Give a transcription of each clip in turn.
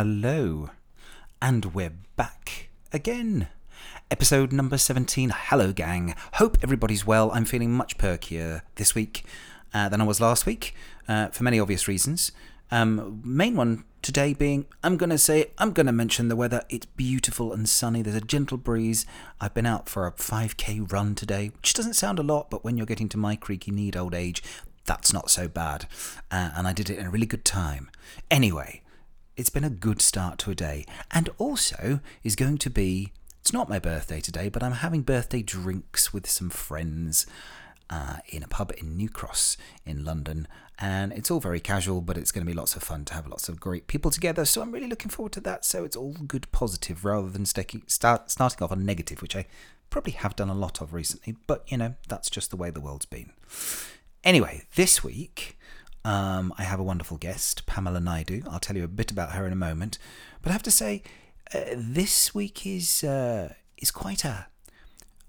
hello. And we're back again. Episode number 17. Hello, gang. Hope everybody's well. I'm feeling much perkier this week uh, than I was last week uh, for many obvious reasons. Um, main one today being I'm going to say, I'm going to mention the weather. It's beautiful and sunny. There's a gentle breeze. I've been out for a 5k run today, which doesn't sound a lot, but when you're getting to my creaky need old age, that's not so bad. Uh, and I did it in a really good time. Anyway, it's been a good start to a day. And also is going to be, it's not my birthday today, but I'm having birthday drinks with some friends. Uh, in a pub in New Cross in London, and it's all very casual, but it's going to be lots of fun to have lots of great people together. So I'm really looking forward to that. So it's all good, positive, rather than start, starting off on negative, which I probably have done a lot of recently. But you know, that's just the way the world's been. Anyway, this week um, I have a wonderful guest, Pamela Naidoo. I'll tell you a bit about her in a moment. But I have to say, uh, this week is uh, is quite a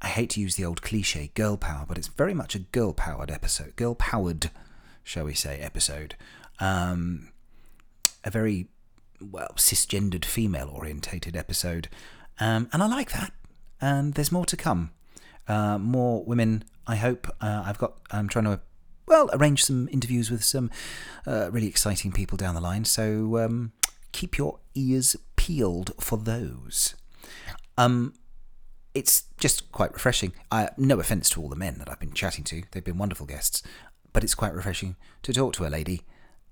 I hate to use the old cliche girl power, but it's very much a girl powered episode, girl powered, shall we say, episode. Um, a very, well, cisgendered female orientated episode. Um, and I like that. And there's more to come. Uh, more women, I hope. Uh, I've got, I'm trying to, well, arrange some interviews with some uh, really exciting people down the line. So um, keep your ears peeled for those. Um, it's just quite refreshing. I, no offence to all the men that I've been chatting to, they've been wonderful guests, but it's quite refreshing to talk to a lady,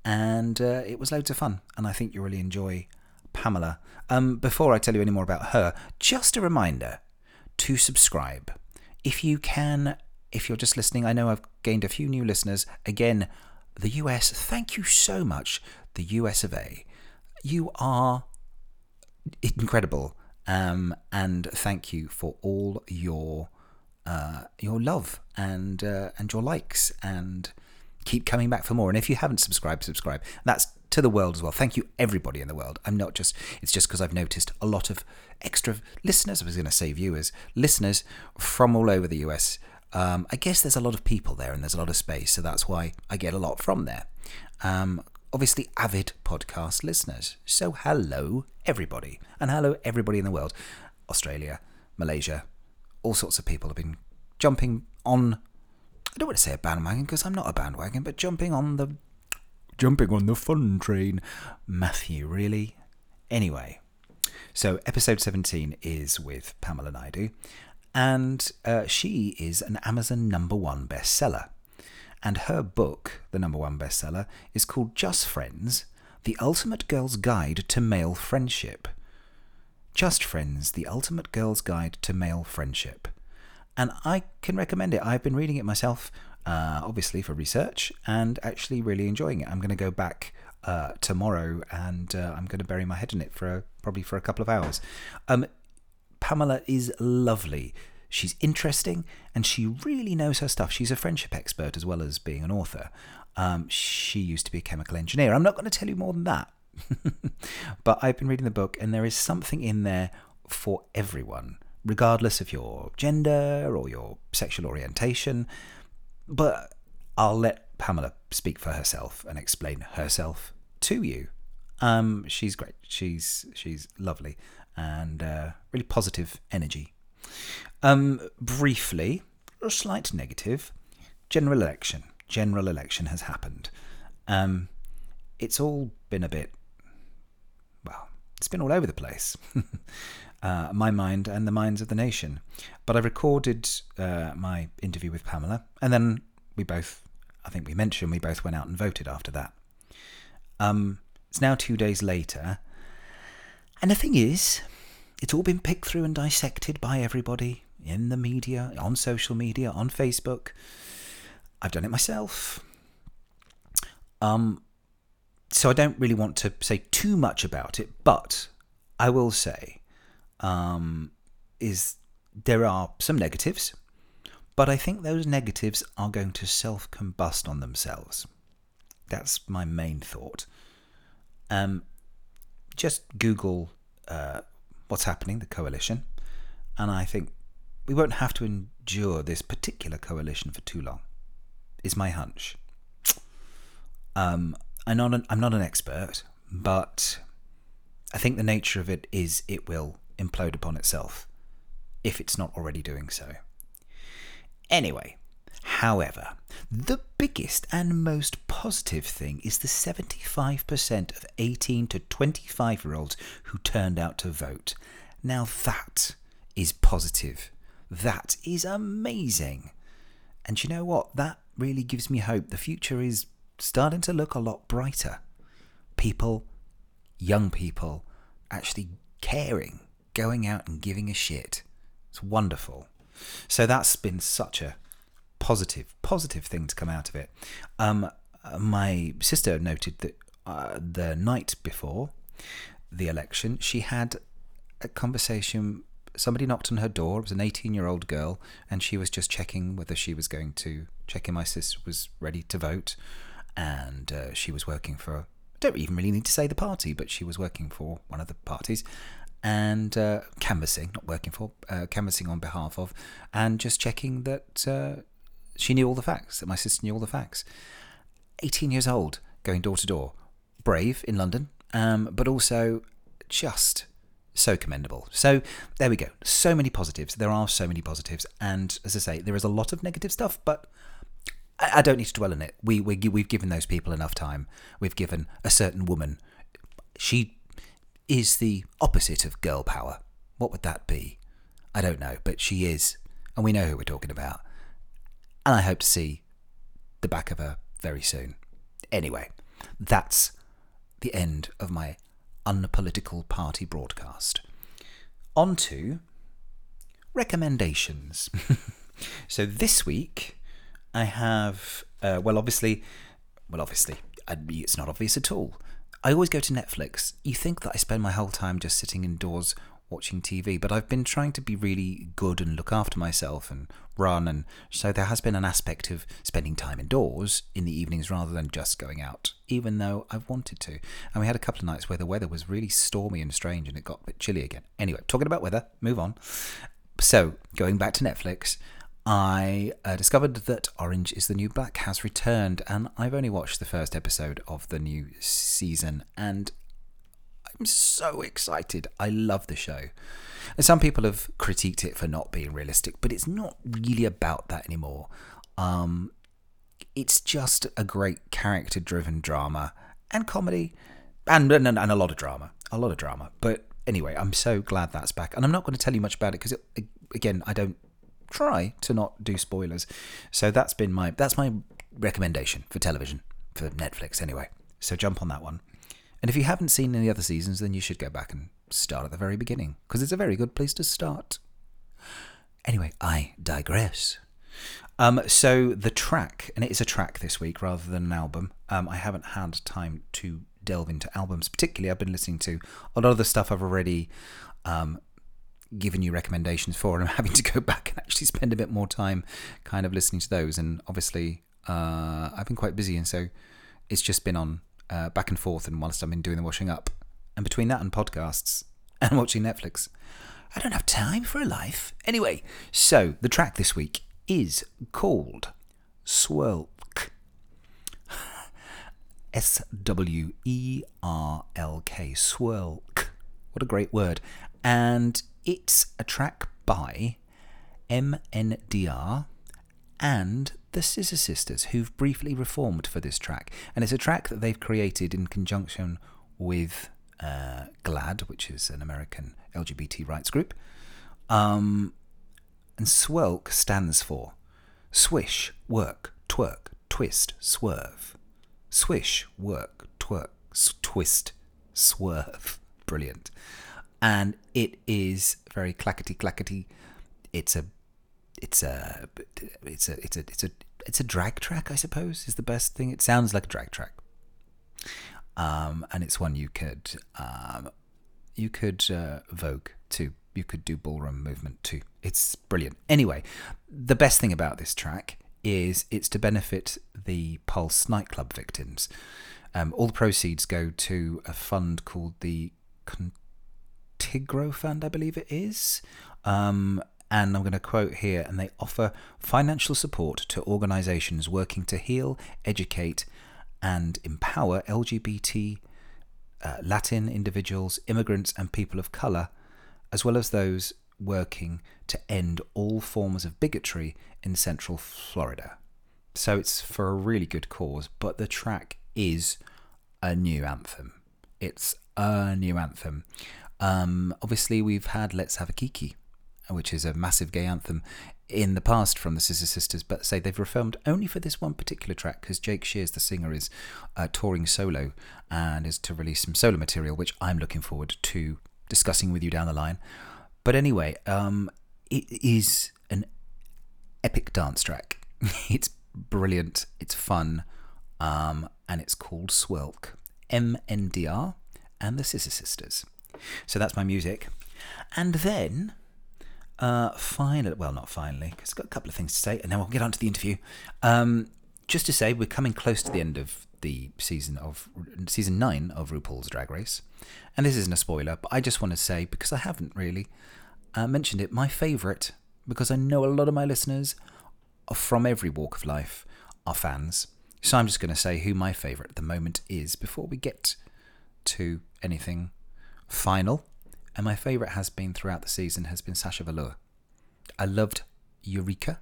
and uh, it was loads of fun, and I think you'll really enjoy Pamela. Um, before I tell you any more about her, just a reminder to subscribe. If you can, if you're just listening, I know I've gained a few new listeners. Again, the US, thank you so much, the US of A. You are incredible. Um, and thank you for all your uh, your love and uh, and your likes and keep coming back for more. And if you haven't subscribed, subscribe. That's to the world as well. Thank you, everybody in the world. I'm not just. It's just because I've noticed a lot of extra listeners. I was going to say viewers, listeners from all over the US. Um, I guess there's a lot of people there and there's a lot of space, so that's why I get a lot from there. Um, obviously avid podcast listeners. So hello everybody, and hello everybody in the world, Australia, Malaysia, all sorts of people have been jumping on. I don't want to say a bandwagon because I'm not a bandwagon, but jumping on the jumping on the fun train. Matthew, really? Anyway, so episode 17 is with Pamela Naidoo, and uh, she is an Amazon number one bestseller. And her book, the number one bestseller, is called Just Friends The Ultimate Girl's Guide to Male Friendship. Just Friends The Ultimate Girl's Guide to Male Friendship. And I can recommend it. I've been reading it myself, uh, obviously for research, and actually really enjoying it. I'm going to go back uh, tomorrow and uh, I'm going to bury my head in it for a, probably for a couple of hours. Um, Pamela is lovely. She's interesting and she really knows her stuff. She's a friendship expert as well as being an author. Um, she used to be a chemical engineer. I'm not going to tell you more than that. but I've been reading the book and there is something in there for everyone, regardless of your gender or your sexual orientation. But I'll let Pamela speak for herself and explain herself to you. Um, she's great. She's she's lovely and uh, really positive energy. Um, briefly, a slight negative. General election. General election has happened. Um, it's all been a bit, well, it's been all over the place. uh, my mind and the minds of the nation. But I recorded uh, my interview with Pamela, and then we both, I think we mentioned, we both went out and voted after that. Um, it's now two days later, and the thing is, it's all been picked through and dissected by everybody in the media, on social media, on Facebook. I've done it myself. Um, so I don't really want to say too much about it, but I will say um, is there are some negatives, but I think those negatives are going to self combust on themselves. That's my main thought. Um, just Google uh, what's happening, the coalition, and I think we won't have to endure this particular coalition for too long. Is my hunch. Um, I'm not an, I'm not an expert, but I think the nature of it is it will implode upon itself if it's not already doing so. Anyway, however, the biggest and most positive thing is the 75% of 18 to 25 year olds who turned out to vote. Now that is positive. That is amazing. And you know what? That really gives me hope. The future is starting to look a lot brighter. People, young people, actually caring, going out and giving a shit. It's wonderful. So that's been such a positive, positive thing to come out of it. Um, my sister noted that uh, the night before the election, she had a conversation. Somebody knocked on her door. It was an 18 year old girl, and she was just checking whether she was going to check in my sister was ready to vote. And uh, she was working for, I don't even really need to say the party, but she was working for one of the parties and uh, canvassing, not working for, uh, canvassing on behalf of, and just checking that uh, she knew all the facts, that my sister knew all the facts. 18 years old, going door to door. Brave in London, um, but also just so commendable. So there we go. So many positives. There are so many positives. And as I say, there is a lot of negative stuff, but I, I don't need to dwell on it. We, we, we've given those people enough time. We've given a certain woman, she is the opposite of girl power. What would that be? I don't know, but she is. And we know who we're talking about. And I hope to see the back of her very soon. Anyway, that's the end of my unpolitical party broadcast. On to recommendations. so this week I have, uh, well, obviously, well, obviously, it's not obvious at all. I always go to Netflix. You think that I spend my whole time just sitting indoors watching TV, but I've been trying to be really good and look after myself and run, and so there has been an aspect of spending time indoors in the evenings rather than just going out, even though I've wanted to. And we had a couple of nights where the weather was really stormy and strange and it got a bit chilly again. Anyway, talking about weather, move on. So, going back to Netflix, I uh, discovered that Orange is the New Black has returned, and I've only watched the first episode of the new season, and I'm so excited. I love the show. And some people have critiqued it for not being realistic, but it's not really about that anymore. Um, it's just a great character driven drama and comedy and, and, and a lot of drama. A lot of drama. But anyway, I'm so glad that's back. And I'm not going to tell you much about it because, again, I don't try to not do spoilers. So that's been my that's my recommendation for television for Netflix anyway. So jump on that one. And if you haven't seen any other seasons, then you should go back and start at the very beginning because it's a very good place to start. Anyway, I digress. Um, so the track, and it is a track this week rather than an album. Um, I haven't had time to delve into albums particularly. I've been listening to a lot of the stuff I've already um, given you recommendations for, and I'm having to go back and actually spend a bit more time kind of listening to those. And obviously, uh, I've been quite busy, and so it's just been on uh, back and forth. And whilst I've been doing the washing up, and between that and podcasts and watching Netflix, I don't have time for a life. Anyway, so the track this week is called Swerlk. S W E R L K. Swerlk. What a great word. And it's a track by MNDR and the Scissor Sisters, who've briefly reformed for this track. And it's a track that they've created in conjunction with uh, GLAAD, which is an American LGBT rights group. Um, and SWERLK stands for Swish, Work, Twerk, Twist, Swerve. Swish, Work, Twerk, Twist, Swerve. Brilliant and it is very clackety clackety. It's a, it's a, it's a, it's a, it's a, it's a drag track, I suppose, is the best thing. It sounds like a drag track, um, and it's one you could, um, you could uh, vogue to. You could do ballroom movement too. It's brilliant. Anyway, the best thing about this track is it's to benefit the Pulse nightclub victims. Um, all the proceeds go to a fund called the Con- Tigro Fund, I believe it is. Um, and I'm going to quote here, and they offer financial support to organizations working to heal, educate, and empower LGBT uh, Latin individuals, immigrants, and people of colour, as well as those working to end all forms of bigotry in Central Florida. So it's for a really good cause, but the track is a new anthem. It's a new anthem. Um, obviously, we've had Let's Have a Kiki, which is a massive gay anthem in the past from the Scissor Sisters, but say they've refilmed only for this one particular track because Jake Shears, the singer, is uh, touring solo and is to release some solo material, which I'm looking forward to discussing with you down the line. But anyway, um, it is an epic dance track. it's brilliant, it's fun, um, and it's called Swerlk. MNDR and the Scissor Sisters. So that's my music. And then uh, finally, well, not finally, because I've got a couple of things to say, and then we'll get on to the interview. Um, just to say, we're coming close to the end of the season of season nine of RuPaul's Drag Race, and this isn't a spoiler, but I just want to say because I haven't really uh, mentioned it, my favourite, because I know a lot of my listeners from every walk of life are fans. So I'm just going to say who my favourite at the moment is before we get to anything final and my favourite has been throughout the season has been Sasha Velour. I loved Eureka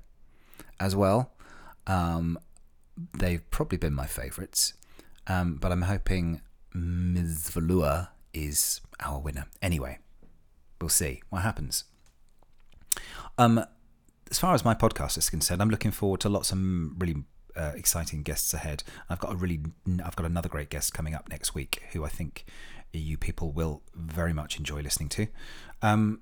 as well. Um, they've probably been my favourites, um, but I'm hoping Ms. Velour is our winner. Anyway, we'll see what happens. Um, as far as my podcast is concerned, I'm looking forward to lots of really uh, exciting guests ahead. I've got a really, I've got another great guest coming up next week, who I think you people will very much enjoy listening to. Um,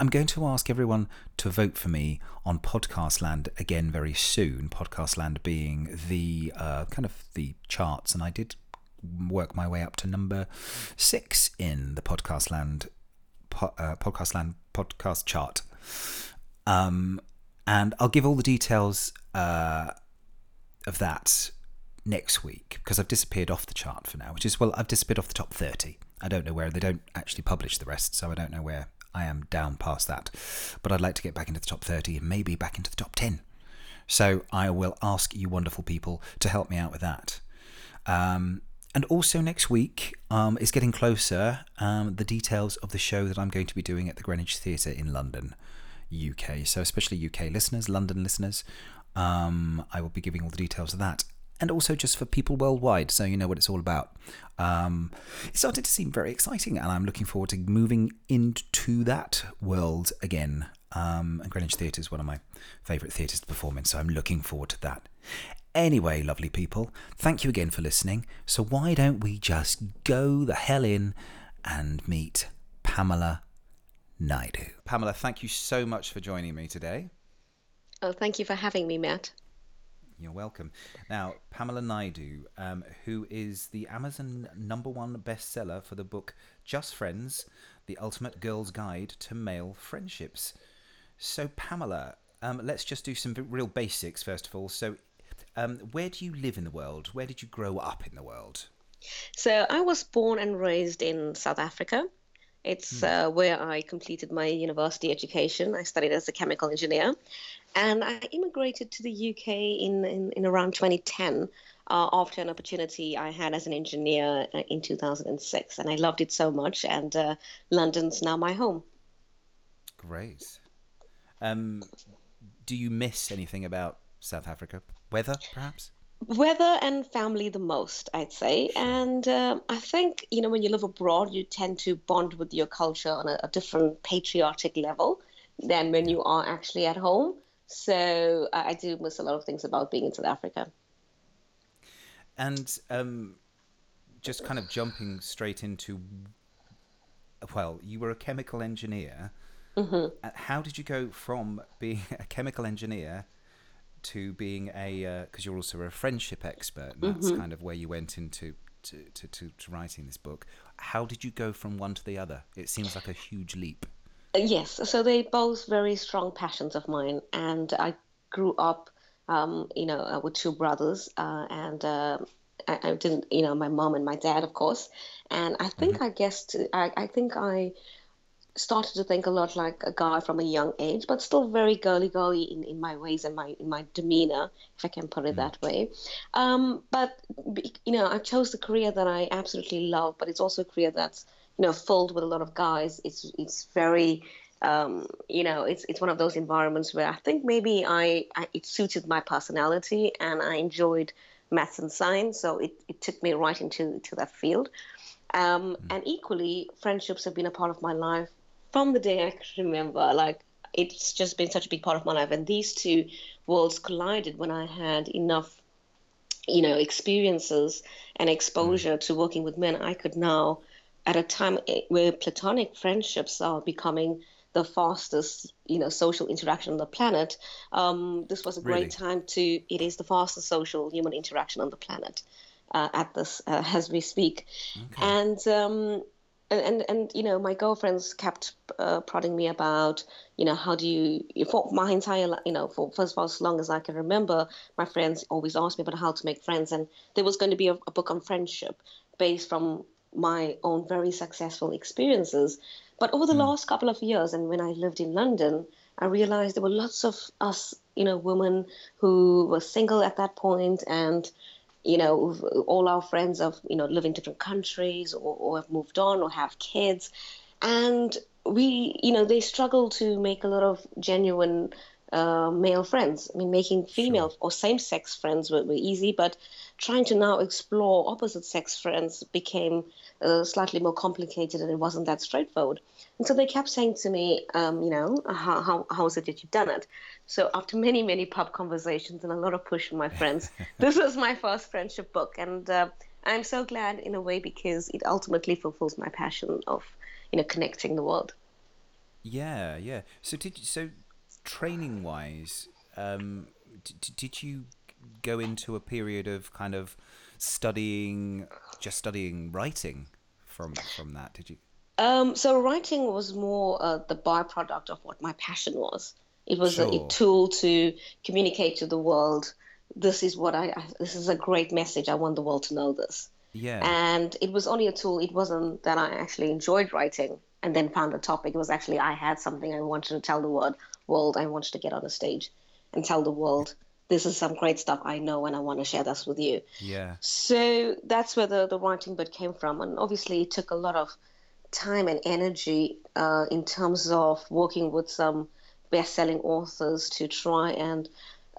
I'm going to ask everyone to vote for me on Podcastland again very soon. Podcastland being the uh, kind of the charts, and I did work my way up to number six in the Podcastland po- uh, Podcastland podcast chart. Um, and I'll give all the details uh, of that next week because I've disappeared off the chart for now, which is, well, I've disappeared off the top 30. I don't know where, they don't actually publish the rest, so I don't know where I am down past that. But I'd like to get back into the top 30 and maybe back into the top 10. So I will ask you wonderful people to help me out with that. Um, and also next week um, is getting closer um, the details of the show that I'm going to be doing at the Greenwich Theatre in London, UK. So especially UK listeners, London listeners, um, I will be giving all the details of that and also just for people worldwide, so you know what it's all about. Um, it started to seem very exciting, and I'm looking forward to moving into that world again. Um, and Greenwich Theatre is one of my favourite theatres to perform in, so I'm looking forward to that. Anyway, lovely people, thank you again for listening. So, why don't we just go the hell in and meet Pamela Naidoo? Pamela, thank you so much for joining me today. Oh, thank you for having me, Matt. You're welcome. Now, Pamela Naidoo, um, who is the Amazon number one bestseller for the book Just Friends The Ultimate Girl's Guide to Male Friendships. So, Pamela, um, let's just do some real basics first of all. So, um, where do you live in the world? Where did you grow up in the world? So, I was born and raised in South Africa. It's hmm. uh, where I completed my university education. I studied as a chemical engineer. And I immigrated to the UK in, in, in around 2010 uh, after an opportunity I had as an engineer uh, in 2006. And I loved it so much. And uh, London's now my home. Great. Um, do you miss anything about South Africa? Weather, perhaps? Weather and family the most, I'd say. And uh, I think, you know, when you live abroad, you tend to bond with your culture on a, a different patriotic level than when you are actually at home. So I, I do miss a lot of things about being in South Africa. And um, just kind of jumping straight into, well, you were a chemical engineer. Mm-hmm. Uh, how did you go from being a chemical engineer to being a because uh, you're also a friendship expert and that's mm-hmm. kind of where you went into to, to, to, to, writing this book. How did you go from one to the other? It seems like a huge leap. Yes, so they both very strong passions of mine, and I grew up, um, you know, uh, with two brothers, uh, and uh, I, I, didn't, you know, my mom and my dad, of course, and I think mm-hmm. I guess I, I think I started to think a lot like a guy from a young age, but still very girly girly in, in my ways and my in my demeanor, if I can put it mm. that way. Um, but you know, I chose the career that I absolutely love, but it's also a career that's you know filled with a lot of guys. It's it's very um, you know, it's it's one of those environments where I think maybe I, I, it suited my personality and I enjoyed maths and science, so it, it took me right into to that field. Um, mm. And equally, friendships have been a part of my life from the day I can remember. Like it's just been such a big part of my life, and these two worlds collided when I had enough, you know, experiences and exposure mm. to working with men. I could now, at a time where platonic friendships are becoming the fastest, you know, social interaction on the planet. Um, this was a great time to. It is the fastest social human interaction on the planet uh, at this uh, as we speak, okay. and. Um, and, and, and you know my girlfriends kept uh, prodding me about you know how do you for my entire you know for first of all as long as I can remember my friends always asked me about how to make friends and there was going to be a, a book on friendship based from my own very successful experiences but over the mm. last couple of years, and when I lived in London, I realized there were lots of us, you know, women who were single at that point, and you know, all our friends have, you know, live in different countries or, or have moved on or have kids, and we, you know, they struggle to make a lot of genuine uh, male friends. I mean, making female sure. or same sex friends were, were, easy, but trying to now explore opposite sex friends became uh, slightly more complicated and it wasn't that straightforward. And so they kept saying to me, um, you know, how, how, how is it that you've done it? So after many, many pub conversations and a lot of push from my friends, this was my first friendship book. And uh, I'm so glad in a way because it ultimately fulfills my passion of, you know, connecting the world. Yeah, yeah. So did you, so training wise, um, d- did you go into a period of kind of studying, just studying writing from from that? Did you? Um, so writing was more uh, the byproduct of what my passion was. It was sure. a, a, tool to communicate to the world. This is what I, I. This is a great message. I want the world to know this. Yeah. And it was only a tool. It wasn't that I actually enjoyed writing and then found a topic. It was actually I had something I wanted to tell the world. World. I wanted to get on a stage and tell the world this is some great stuff I know and I want to share this with you. Yeah. So that's where the, the writing bit came from. And obviously, it took a lot of time and energy uh, in terms of working with some best selling authors to try and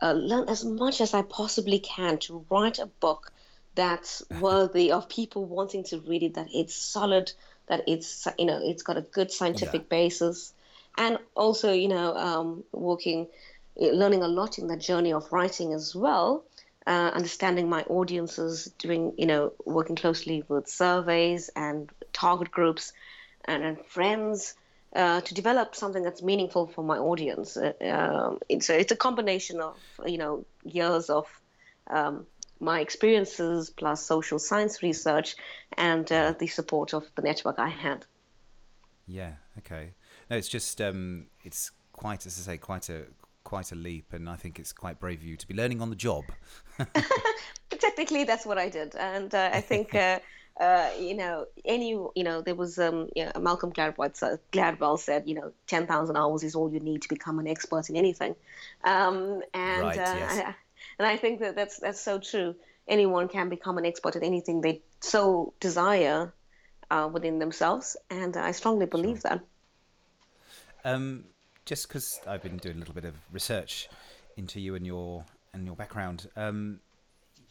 uh, learn as much as I possibly can to write a book that's worthy of people wanting to read it, that it's solid, that it's, you know, it's got a good scientific yeah. basis. And also, you know, um, learning a lot in that journey of writing as well. Uh, understanding my audiences, doing you know working closely with surveys and target groups and, and friends uh, to develop something that's meaningful for my audience. Uh, um, it's a, it's a combination of you know years of um, my experiences plus social science research and uh, the support of the network I had. Yeah. Okay. No, it's just um, it's quite as I say quite a quite a leap, and I think it's quite brave of you to be learning on the job. Technically, that's what I did, and uh, I think. Uh, uh, you know, any, you know, there was um, you know, Malcolm Gladwell, uh, Gladwell said, you know, ten thousand hours is all you need to become an expert in anything, um, and right, uh, yes. I, and I think that that's that's so true. Anyone can become an expert at anything they so desire uh, within themselves, and I strongly believe sure. that. Um, just because I've been doing a little bit of research into you and your and your background, um,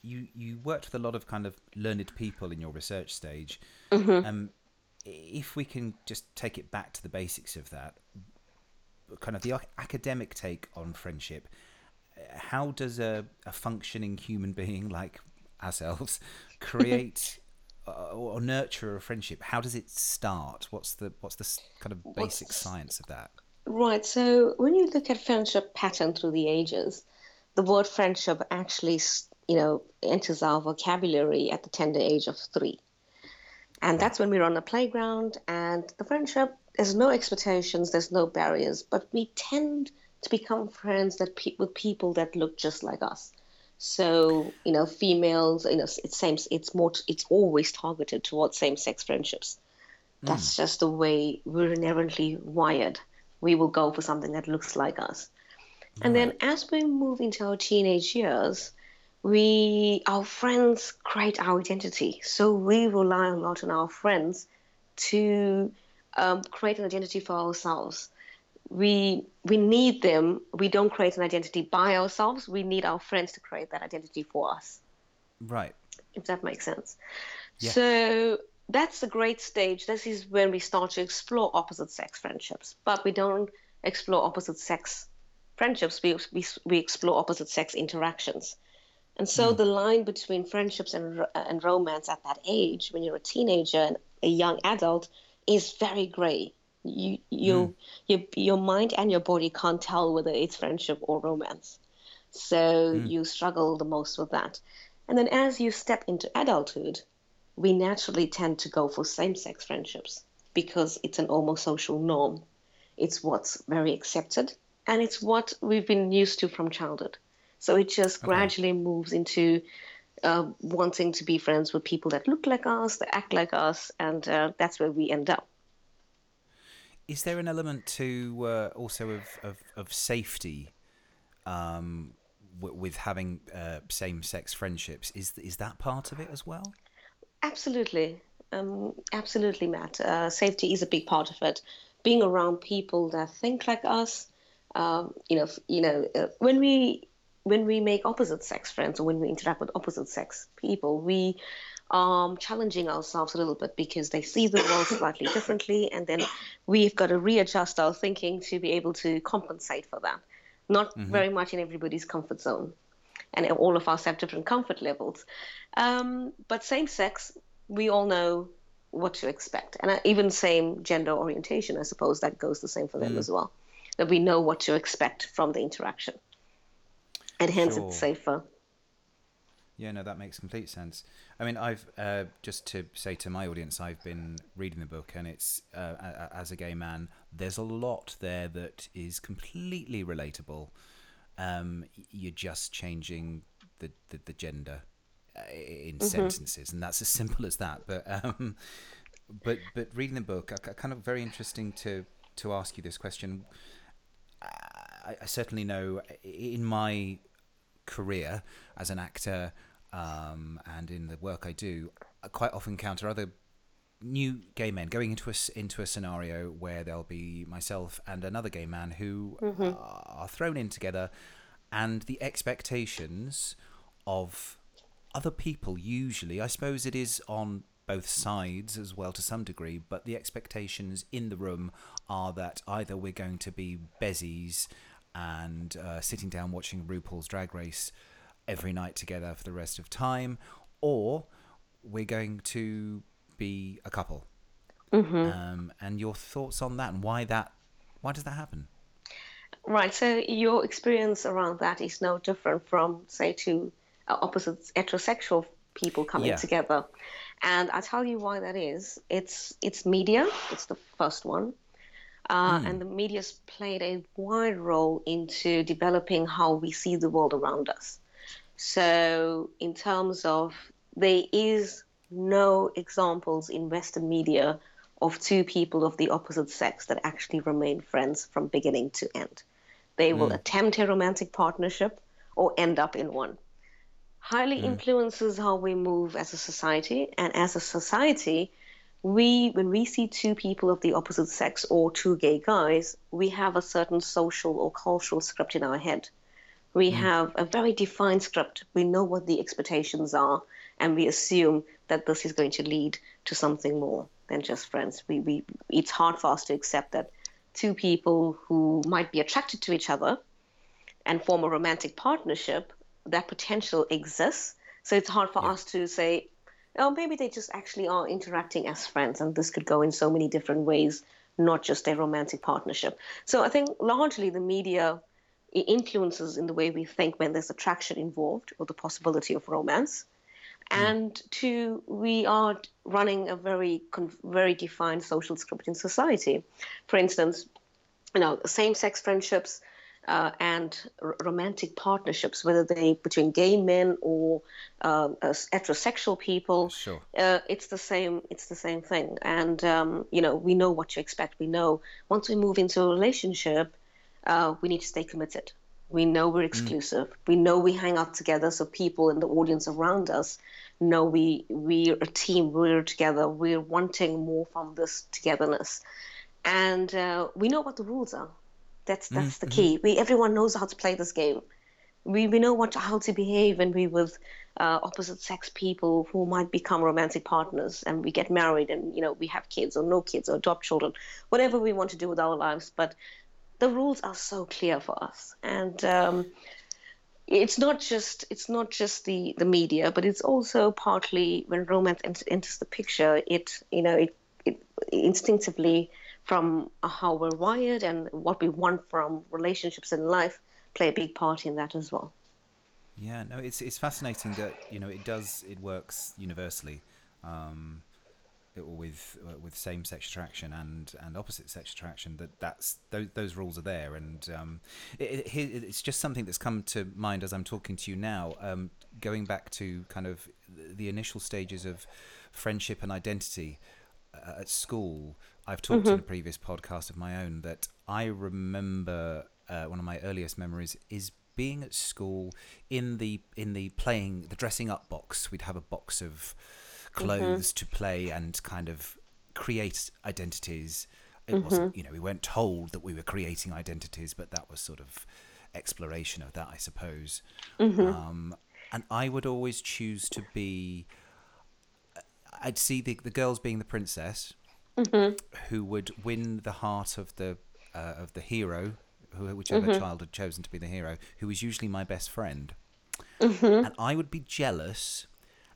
you you worked with a lot of kind of learned people in your research stage. Mm-hmm. Um, if we can just take it back to the basics of that, kind of the academic take on friendship, how does a, a functioning human being like ourselves create Uh, or nurture a friendship? How does it start? What's the what's the kind of basic what's, science of that? Right. So when you look at friendship pattern through the ages, the word friendship actually, you know, enters our vocabulary at the tender age of three. And that's when we're on the playground and the friendship, there's no expectations, there's no barriers, but we tend to become friends that pe- with people that look just like us. So, you know, females, you know, it's same, it's more, it's always targeted towards same-sex friendships That's just the way we're inherently wired. We will go for something that looks like us. And then as we move into our teenage years, we our friends create our identity. So we rely a lot on our friends to um, create an identity for ourselves. We we need them. We don't create an identity by ourselves. We need our friends to create that identity for us. Right. If that makes sense. Yeah. So that's a great stage. This is when we start to explore opposite sex friendships, but we don't explore opposite sex friendships. We we, we explore opposite sex interactions. And so hmm. the line between friendships and, and romance at that age, when you're a teenager and a young adult, is very gray. You, you, your, your mind and your body can't tell whether it's friendship or romance. So you struggle the most with that. And then as you step into adulthood, we naturally tend to go for same sex friendships because it's an almost social norm. It's what's very accepted and it's what we've been used to from childhood. So it just gradually moves into uh, wanting to be friends with people that look like us, that act like us, and uh, that's where we end up. Is there an element to uh, also of, of, of safety um, w- with having uh, same sex friendships? Is is that part of it as well? Absolutely, um, absolutely, Matt. Uh, safety is a big part of it. Being around people that think like us, um, you know, you know, uh, when we when we make opposite sex friends or when we interact with opposite sex people, we um, challenging ourselves a little bit because they see the world slightly differently, and then we've got to readjust our thinking to be able to compensate for that. Not very much in everybody's comfort zone, and all of us have different comfort levels. Um, but same sex, we all know what to expect, and even same gender orientation, I suppose that goes the same for them as well. That we know what to expect from the interaction, and hence Sure. it's safer. Yeah, no, that makes complete sense. I mean, I've uh, just to say to my audience, I've been reading the book, and it's uh, as a gay man, there's a lot there that is completely relatable. Um, you're just changing the the, the gender uh, in sentences, and that's as simple as that. But um, but but reading the book, I, I kind of very interesting to to ask you this question. I, I certainly know in my career as an actor um, and in the work I do, I quite often encounter other new gay men going into a into a scenario where there'll be myself and another gay man who are thrown in together, and the expectations of other people usually, I suppose it is on both sides as well to some degree, but the expectations in the room are that either we're going to be bezies and uh, sitting down watching RuPaul's Drag Race every night together for the rest of time, or we're going to be a couple. Um, and your thoughts on that and why that? Why does that happen? Right. So your experience around that is no different from, say, two uh, opposite heterosexual people coming Yeah. together. And I tell you why that is. It's it's media. It's the first one. Uh, And the media's played a wide role into developing how we see the world around us. So, in terms of there is no examples in Western media of two people of the opposite sex that actually remain friends from beginning to end. They will hmm. attempt a romantic partnership or end up in one. Highly hmm. influences how we move as a society, and as a society, we when we see two people of the opposite sex or two gay guys, we have a certain social or cultural script in our head. We mm. have a very defined script. We know what the expectations are, and we assume that this is going to lead to something more than just friends. We, we, it's hard for us to accept that two people who might be attracted to each other and form a romantic partnership, that potential exists. So it's hard for us to say, oh, maybe they just actually are interacting as friends, and this could go in so many different ways, not just a romantic partnership. So I think largely the media influences in the way we think when there's attraction involved or the possibility of romance. And two, we are running a very, very defined social script in society. For instance, you know, same-sex friendships uh, and r- romantic partnerships, whether they between gay men or um, uh, heterosexual people. Sure. Uh, it's the same. It's the same thing. And um, you know, we know what to expect. We know once we move into a relationship, uh, we need to stay committed. We know we're exclusive. Mm. We know we hang out together, so people in the audience around us know we we're a team. We're together. We're wanting more from this togetherness, and uh, we know what the rules are. That's that's mm-hmm. the key. We everyone knows how to play this game. We we know what how to behave when we with uh, opposite sex people who might become romantic partners and we get married and you know we have kids or no kids or adopt children, whatever we want to do with our lives. But the rules are so clear for us, and um, it's not just it's not just the the media, but it's also partly when romance enters the picture. It you know it, it instinctively from how we're wired and what we want from relationships in life play a big part in that as well. Yeah, no, it's it's fascinating that you know it does it works universally, um, with uh, with same sex attraction and and opposite sex attraction. That that's those those rules are there, and um, it, it, it's just something that's come to mind as I'm talking to you now. Um, going back to kind of the initial stages of friendship and identity uh, at school. I've talked mm-hmm. in a previous podcast of my own that I remember uh, one of my earliest memories is being at school in the in the playing the dressing up box. We'd have a box of clothes mm-hmm. to play and kind of create identities. It mm-hmm. wasn't, you know, we weren't told that we were creating identities, but that was sort of exploration of that, I suppose. Mm-hmm. Um, and I would always choose to be. I'd see the the girls being the princess, mm-hmm. who would win the heart of the uh, of the hero, who, whichever mm-hmm. child had chosen to be the hero, who was usually my best friend. Mm-hmm. And I would be jealous,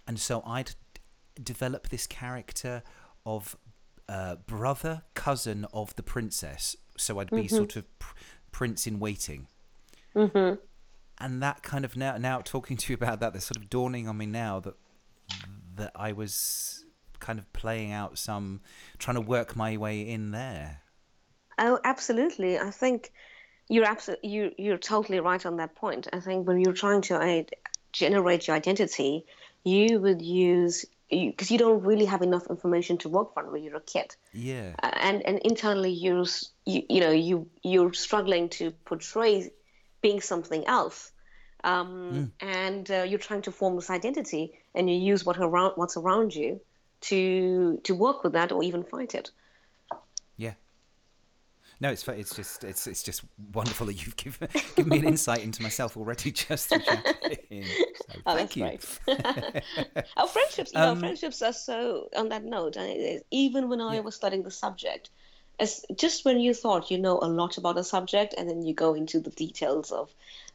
and so I'd develop this character of uh, brother cousin of the princess. So I'd be mm-hmm. sort of pr- prince in waiting. Mm-hmm. And that kind of now, now talking to you about that, there's sort of dawning on me now that that I was kind of playing out some, trying to work my way in there. Oh, absolutely. I think you're absolutely you you're totally right on that point. I think when you're trying to uh, generate your identity, you would use because you, you, don't really have enough information to work from when you're a kid. Yeah. Uh, and and internally you're you, you know you you're struggling to portray being something else. Um, mm. and uh, you're trying to form this identity and you use what around what's around you to to work with that or even fight it. No, it's it's just it's it's just wonderful that you've given given me an insight into myself already just. So, oh, thank you. our friendships, um, know, friendships are so. On that note, even when I yeah. was studying the subject, as just when you thought you know a lot about a subject, and then you go into the details of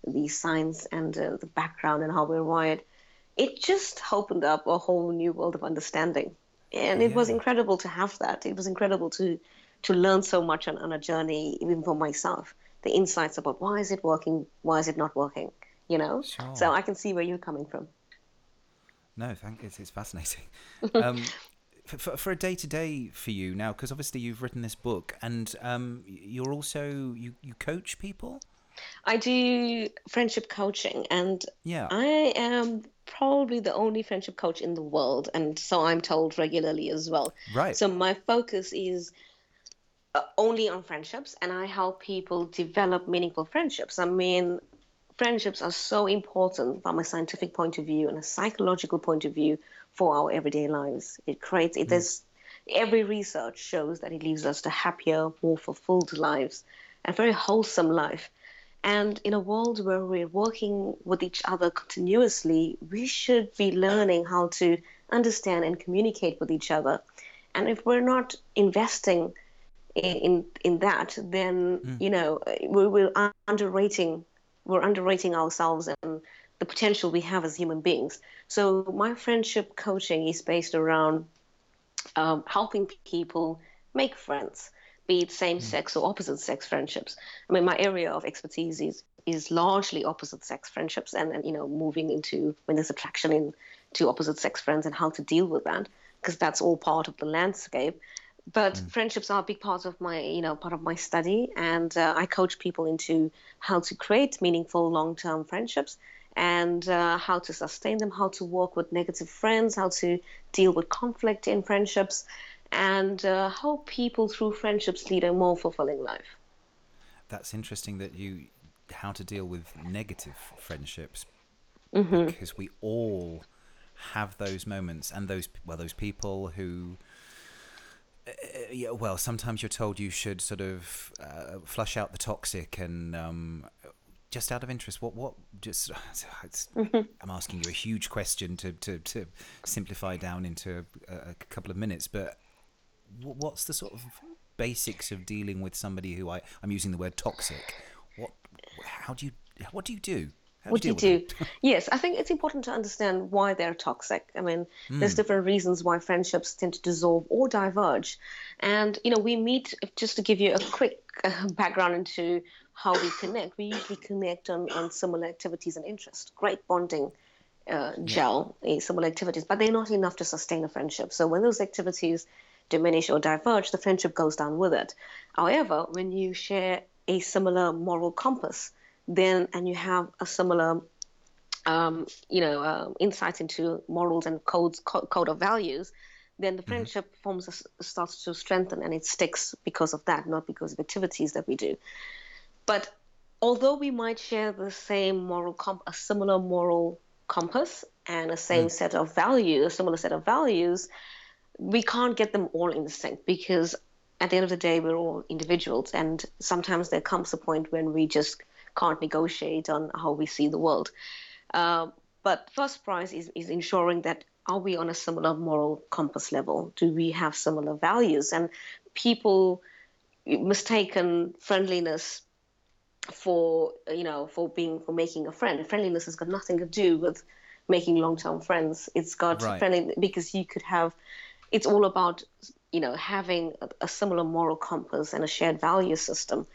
the science and uh, the background and how we're wired, it just opened up a whole new world of understanding and it yeah. was incredible to have that it was incredible to to learn so much on, on a journey even for myself the insights about why is it working why is it not working you know sure. so i can see where you're coming from no thank you it's, it's fascinating um, for, for, a day to day for you now because obviously you've written this book and um, you're also you, you coach people I do friendship coaching, and yeah. I am probably the only friendship coach in the world, and so I'm told regularly as well. Right. So my focus is only on friendships, and I help people develop meaningful friendships. I mean, friendships are so important from a scientific point of view and a psychological point of view for our everyday lives. It creates it. Mm. There's every research shows that it leaves us to happier, more fulfilled lives, a very wholesome life. And in a world where we're working with each other continuously, we should be learning how to understand and communicate with each other. And if we're not investing in in, that, then mm. you know we, we're underrating we're underrating ourselves and the potential we have as human beings. So my friendship coaching is based around um, helping people make friends be it same mm. sex or opposite sex friendships. I mean, my area of expertise is is largely opposite sex friendships and, and you know moving into when there's attraction in to opposite sex friends and how to deal with that because that's all part of the landscape but mm. friendships are a big part of my you know part of my study and uh, i coach people into how to create meaningful long-term friendships and uh, how to sustain them how to work with negative friends how to deal with conflict in friendships and uh, help people through friendships lead a more fulfilling life that's interesting that you how to deal with negative friendships mm-hmm. because we all have those moments and those well those people who uh, yeah, well, sometimes you're told you should sort of uh, flush out the toxic, and um, just out of interest, what what just. I'm asking you a huge question to to, to simplify down into a, a couple of minutes, but what's the sort of basics of dealing with somebody who I I'm using the word toxic? What how do you what do you do? How what do you do? yes, I think it's important to understand why they're toxic. I mean, mm. there's different reasons why friendships tend to dissolve or diverge. And, you know, we meet, just to give you a quick uh, background into how we connect, we usually connect on, on similar activities and interests. Great bonding uh, gel, yeah. similar activities, but they're not enough to sustain a friendship. So when those activities diminish or diverge, the friendship goes down with it. However, when you share a similar moral compass, then and you have a similar um, you know uh, insight into morals and codes co- code of values then the mm-hmm. friendship mm-hmm. forms a, starts to strengthen and it sticks because of that not because of activities that we do but although we might share the same moral comp a similar moral compass and a same mm. set of values a similar set of values we can't get them all in sync because at the end of the day we're all individuals and sometimes there comes a point when we just can't negotiate on how we see the world. Uh, but first prize is, is ensuring that are we on a similar moral compass level? Do we have similar values? And people mistaken friendliness for you know for being for making a friend. Friendliness has got nothing to do with making long-term friends. It's got right. friendly because you could have. It's all about you know having a, a similar moral compass and a shared value system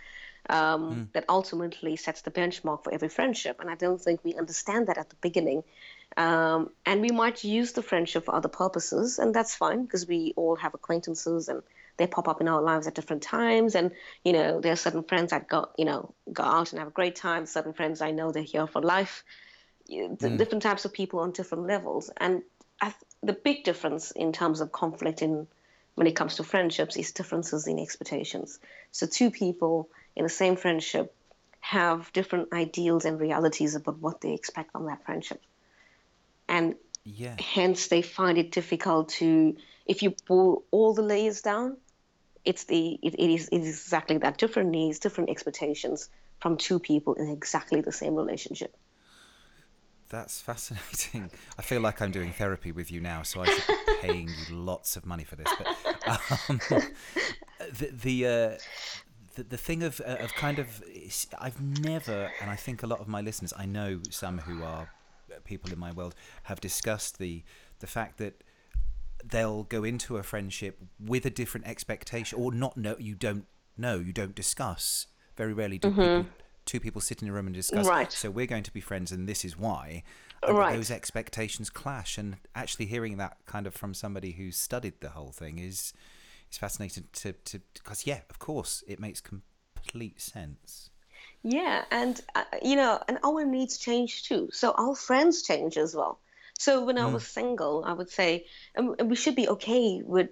um, mm. that ultimately sets the benchmark for every friendship. And I don't think we understand that at the beginning. Um, and we might use the friendship for other purposes, and that's fine because we all have acquaintances and they pop up in our lives at different times. And you know, there are certain friends that go, you know, go out and have a great time. Certain friends I know they're here for life. Mm. Different types of people on different levels, and I, the big difference in terms of conflict in when it comes to friendships is differences in expectations. So two people in the same friendship have different ideals and realities about what they expect from that friendship. And yeah. hence they find it difficult to if you pull all the layers down, it's the it, it is it is exactly that different needs, different expectations from two people in exactly the same relationship. That's fascinating. I feel like I'm doing therapy with you now, so I should be paying you lots of money for this. But um, the the, uh, the the thing of uh, of kind of I've never, and I think a lot of my listeners, I know some who are people in my world have discussed the the fact that they'll go into a friendship with a different expectation or not know you don't know you don't discuss very rarely do mm-hmm. people two people sit in a room and discuss right. so we're going to be friends and this is why and right. those expectations clash and actually hearing that kind of from somebody who's studied the whole thing is it's fascinating to to because yeah, of course, it makes complete sense. Yeah, and uh, you know, and our needs change too. So our friends change as well. So when mm. I was single, I would say, and we should be okay with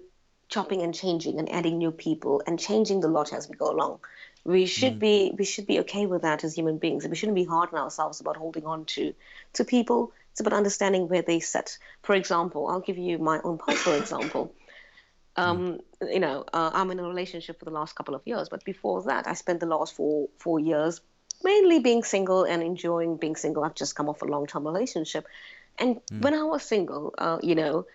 chopping and changing and adding new people and changing the lot as we go along. We should mm. be we should be okay with that as human beings. We shouldn't be hard on ourselves about holding on to to people. It's about understanding where they sit. For example, I'll give you my own personal example. Um, mm. You know, uh, I'm in a relationship for the last couple of years, but before that, I spent the last four four years mainly being single and enjoying being single. I've just come off a long term relationship, and mm. when I was single, uh, you know,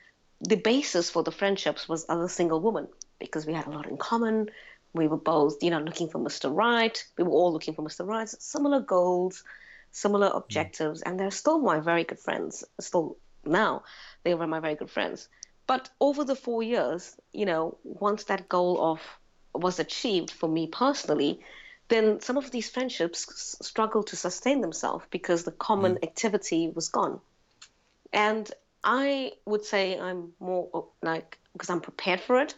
the basis for the friendships was other single women because we had a lot in common. We were both, you know, looking for Mr. Right. We were all looking for Mr. Right. Similar goals, similar hmm. objectives, mm. and they're still my very good friends. Still now, they were my very good friends. But over the four years, you know, once that goal of was achieved for me personally, then some of these friendships struggle to sustain themselves because the common mm. activity was gone. And I would say I'm more like because I'm prepared for it.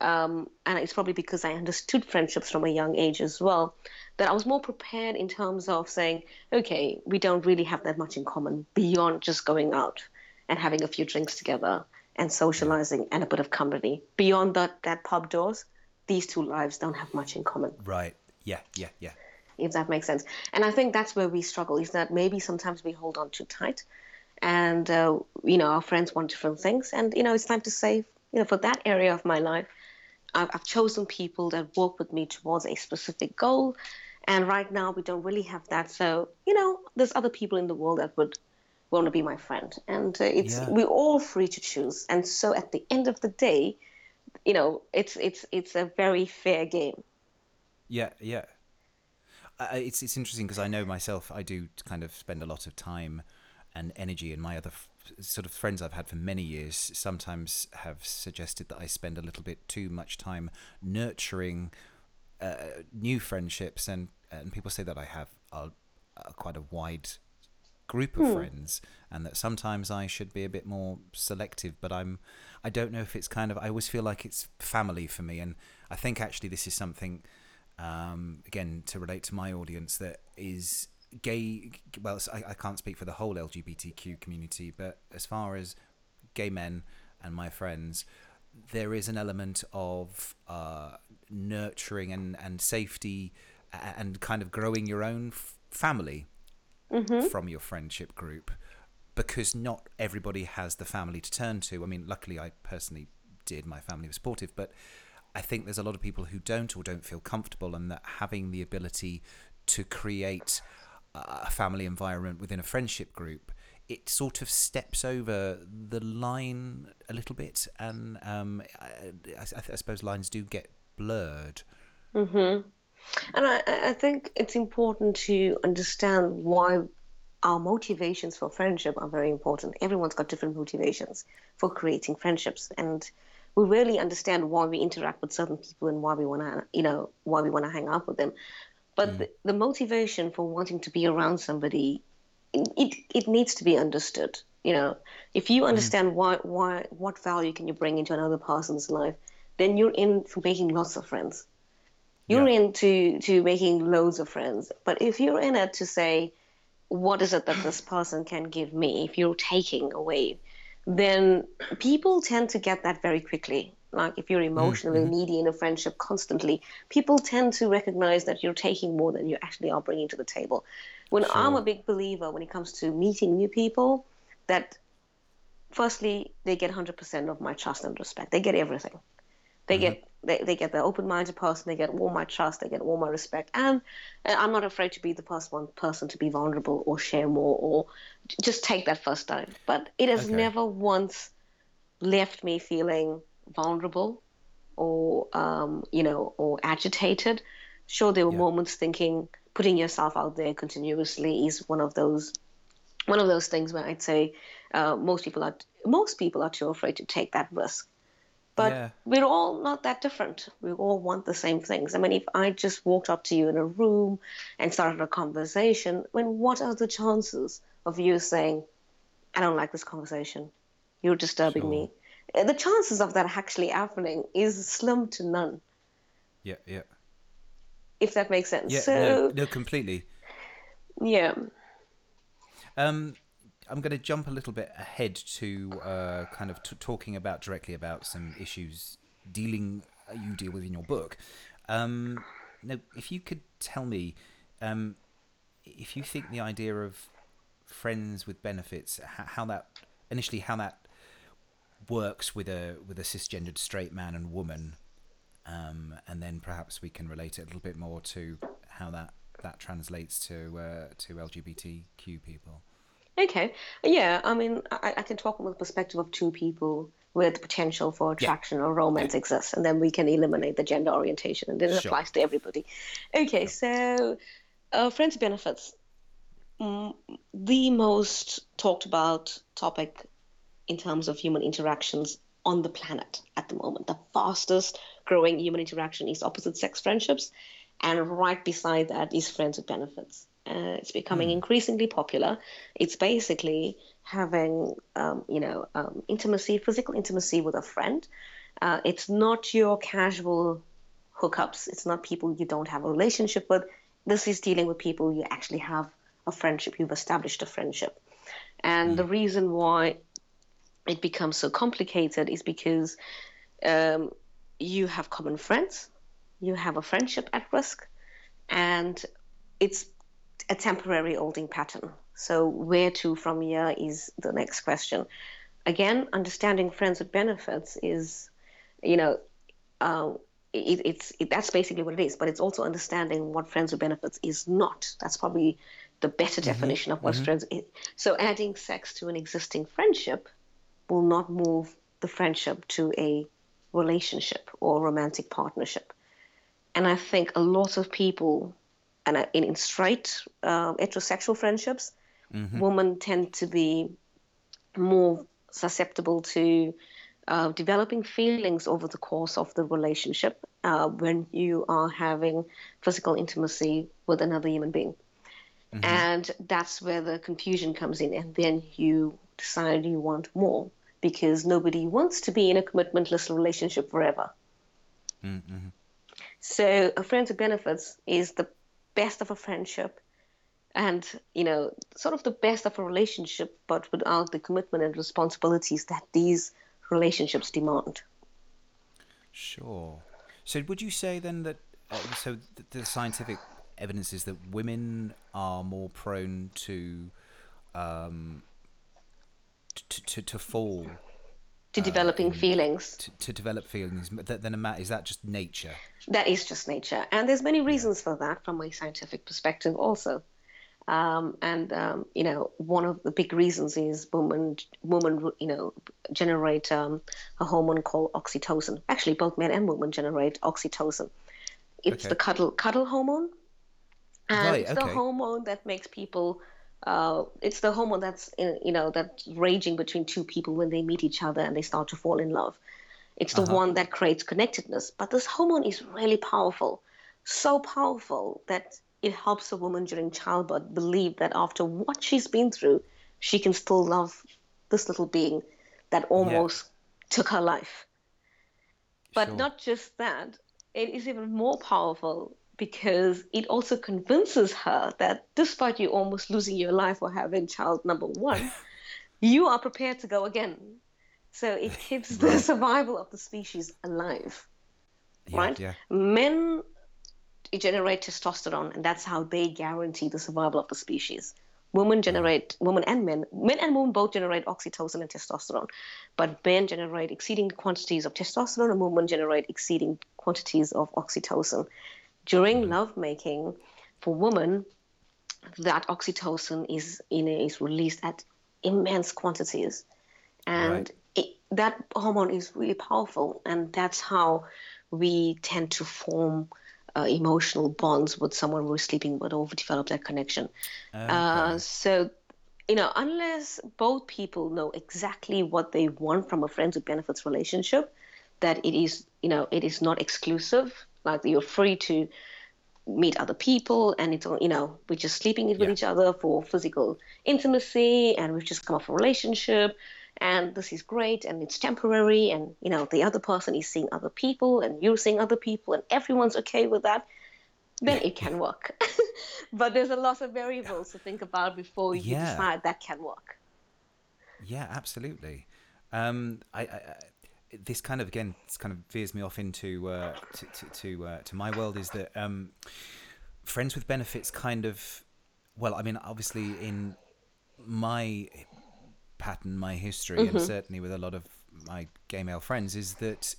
um, and it's probably because I understood friendships from a young age as well, that I was more prepared in terms of saying, okay, we don't really have that much in common beyond just going out and having a few drinks together and socializing and a bit of company. Beyond that, that pub doors, these two lives don't have much in common. Right. Yeah. Yeah. Yeah. If that makes sense. And I think that's where we struggle is that maybe sometimes we hold on too tight and, uh, you know, our friends want different things. And, you know, it's time to say, you know, for that area of my life, I've, I've chosen people that work with me towards a specific goal. And right now, we don't really have that. So, you know, there's other people in the world that would want to be my friend. And uh, it's yeah. we're all free to choose. And so at the end of the day, you know, it's it's it's a very fair game. Yeah, yeah. Uh, it's it's interesting because I know myself. I do kind of spend a lot of time and energy, and my other f- sort of friends I've had for many years sometimes have suggested that I spend a little bit too much time nurturing uh, new friendships, and and people say that I have a, a quite a wide group of hmm. friends and that sometimes I should be a bit more selective but I'm I don't know if it's kind of I always feel like it's family for me and I think actually this is something um, again to relate to my audience that is gay well I, I can't speak for the whole LGBTQ community but as far as gay men and my friends there is an element of uh, nurturing and, and safety and kind of growing your own f- family mm-hmm. from your friendship group because not everybody has the family to turn to. I mean, luckily, I personally did. My family was supportive, but I think there's a lot of people who don't or don't feel comfortable, and that having the ability to create a family environment within a friendship group, it sort of steps over the line a little bit, and um, I, I, I, suppose lines do get blurred. Mm-hmm. And I, I think it's important to understand why our motivations for friendship are very important. Everyone's got different motivations for creating friendships, and we really understand why we interact with certain people and why we want to, you know, why we want to hang out with them. But mm. the, the, motivation for wanting to be around somebody, it it needs to be understood. You know, if you mm. understand mm. why why what value can you bring into another person's life, then you're in for making lots of friends. You're yeah. into to making loads of friends. But if you're in it to say, what is it that this person can give me? If you're taking away, then people tend to get that very quickly. Like if you're emotionally mm-hmm. needy in a friendship constantly, people tend to recognize that you're taking more than you actually are bringing to the table. When sure. I'm a big believer when it comes to meeting new people, that firstly they get 100% of my trust and respect. They get everything. They mm-hmm. get they, they get the open-minded person they get all my trust they get all my respect and, and i'm not afraid to be the first one person to be vulnerable or share more or just take that first step but it has okay. never once left me feeling vulnerable or um, you know or agitated sure there were yeah. moments thinking putting yourself out there continuously is one of those one of those things where i'd say uh, most people are most people are too afraid to take that risk but yeah. we're all not that different. We all want the same things. I mean, if I just walked up to you in a room and started a conversation, I mean, what are the chances of you saying, I don't like this conversation? You're disturbing sure. me. Uh, the chances of that actually happening is slim to none. Yeah, yeah. If that makes sense. Yeah, so, no, no, completely. Yeah. Um, I'm going to jump a little bit ahead to uh, kind of t- talking about directly about some issues dealing uh, you deal with in your book. Um, now, if you could tell me um, if you think the idea of friends with benefits, how, how that initially how that works with a with a cisgendered straight man and woman, um, and then perhaps we can relate it a little bit more to how that that translates to uh, to LGBTQ people. Okay. Yeah, I mean, I, I can talk from the perspective of two people where the potential for attraction yeah. or romance yeah. exists, and then we can eliminate the gender orientation, and then it sure. applies to everybody. Okay, so uh, friends benefits. Mm, the most talked about topic in terms of human interactions on the planet at the moment. The fastest growing human interaction is opposite sex friendships, and right beside that is friends with benefits. Uh, it's becoming mm. increasingly popular. It's basically having, um, you know, um, intimacy, physical intimacy with a friend, Uh, it's not your casual hookups. It's not people you don't have a relationship with. This is dealing with people you actually have a friendship. You've established a friendship. And the reason why it becomes so complicated is because um, you have common friends, you have a friendship at risk, and it's a temporary holding pattern. So, where to from here is the next question. Again, understanding friends with benefits is, you know, uh, it, it's it, that's basically what it is. But it's also understanding what friends with benefits is not. That's probably the better Mm-hmm. definition of what friends is. So, adding sex to an existing friendship will not move the friendship to a relationship or romantic partnership. And I think a lot of people, and in, in straight uh, heterosexual friendships, women tend to be more susceptible to uh, developing feelings over the course of the relationship uh, when you are having physical intimacy with another human being. And that's where the confusion comes in. And then you decide you want more because nobody wants to be in a commitmentless relationship forever. So a friends with benefits is the best of a friendship and, you know, sort of the best of a relationship, but without the commitment and responsibilities that these relationships demand. Sure. So, would you say then that uh, so th- the scientific evidence is that women are more prone to um, to, to, to fall To developing feelings. to, to develop feelings th- than a man is that just nature That is just nature, and there's many reasons for that from my scientific perspective, also. Um, and um, you know, one of the big reasons is women, women, you know, generate um, a hormone called oxytocin. Actually, both men and women generate oxytocin. It's Okay. the cuddle cuddle hormone, and Right, it's the hormone that makes people. Uh, it's the hormone that's in, you know that's raging between two people when they meet each other and they start to fall in love. It's the one that creates connectedness. But this hormone is really powerful, so powerful that it helps a woman during childbirth believe that after what she's been through, she can still love this little being that almost took her life. But Sure. not just that, it is even more powerful because it also convinces her that despite you almost losing your life or having child number one, you are prepared to go again. So it keeps the survival of the species alive, yeah, right? yeah Men generate testosterone, and that's how they guarantee the survival of the species. Women mm. generate, women and men, men and women both generate oxytocin and testosterone, but men generate exceeding quantities of testosterone, and women generate exceeding quantities of oxytocin. During lovemaking, for women, that oxytocin is in is released at immense quantities, and Right. it, that hormone is really powerful, and that's how we tend to form uh, emotional bonds with someone we're sleeping with or develop that connection. Uh, so, you know, unless both people know exactly what they want from a friends with benefits relationship, that it is, you know, it is not exclusive. Like you're free to meet other people, and it's, all- you know, we're just sleeping with Yeah. each other for physical intimacy, and we've just come off a relationship, and this is great, and it's temporary, and you know, the other person is seeing other people, and you're seeing other people, and everyone's okay with that. Then it can work. but there's a lot of variables to think about before you Yeah. decide that can work. Yeah, absolutely. Um, I, I, I, this kind of again, this kind of veers me off into uh, to to to, uh, to my world is that um, friends with benefits kind of, well, I mean, obviously in my pattern, my history, and certainly with a lot of my gay male friends, is that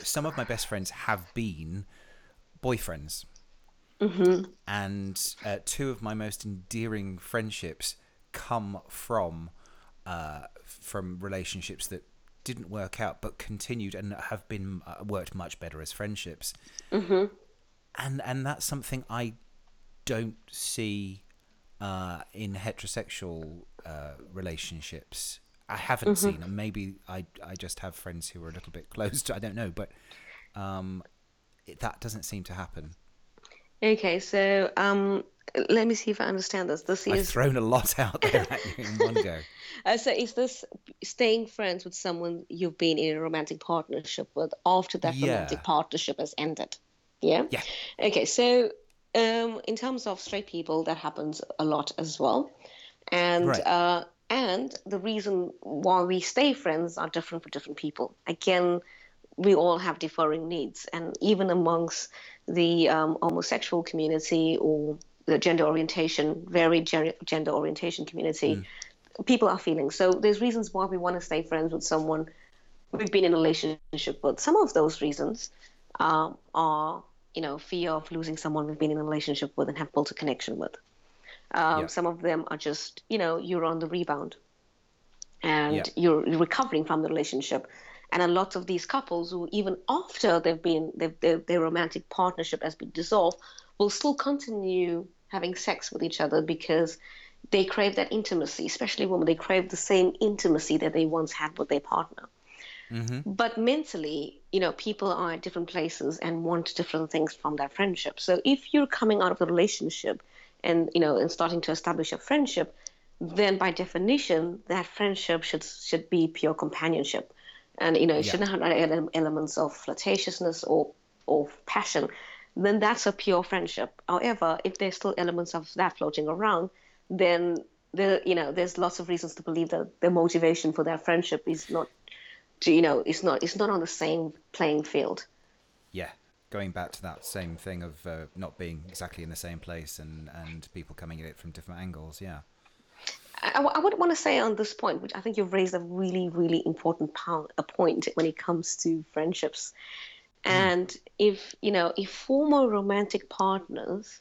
some of my best friends have been boyfriends. And uh, two of my most endearing friendships come from uh, from relationships that didn't work out but continued and have been uh, worked much better as friendships. Mm-hmm. And and that's something I don't see uh, in heterosexual uh, relationships. I haven't seen, and maybe I I just have friends who are a little bit closed. To i don't know, but um, it, that doesn't seem to happen. Okay, so um, let me see if I understand this. This I've is thrown a lot out there at you in one go. uh, so is this staying friends with someone you've been in a romantic partnership with after that Yeah. romantic partnership has ended? Yeah. Yeah. Okay, so um, in terms of straight people, that happens a lot as well, and Right. uh, and the reason why we stay friends are different for different people. Again, we all have differing needs, and even amongst the um, homosexual community or the gender orientation, varied gender orientation community, people are feeling. So there's reasons why we want to stay friends with someone we've been in a relationship with. Some of those reasons um, are, you know, fear of losing someone we've been in a relationship with and have built a connection with. Um, Yeah. Some of them are just, you know, you're on the rebound and Yeah. you're recovering from the relationship. And a lot of these couples who, even after they've been, they've, their, their romantic partnership has been dissolved, will still continue having sex with each other because they crave that intimacy, especially women. They crave the same intimacy that they once had with their partner. Mm-hmm. But mentally, you know, people are at different places and want different things from that friendship. So if you're coming out of the relationship and, you know, and starting to establish a friendship, then by definition, that friendship should should be pure companionship. And, you know, it Yeah. shouldn't have ele- elements of flirtatiousness or, or passion. Then that's a pure friendship. However, if there's still elements of that floating around, then there, you know, there's lots of reasons to believe that the motivation for that friendship is not to, you know, it's not it's not on the same playing field. Yeah, going back to that same thing of uh, not being exactly in the same place and and people coming at it from different angles. Yeah. I, I would want to say on this point, which I think you've raised a really, really important po- point when it comes to friendships. Mm. And if, you know, if former romantic partners,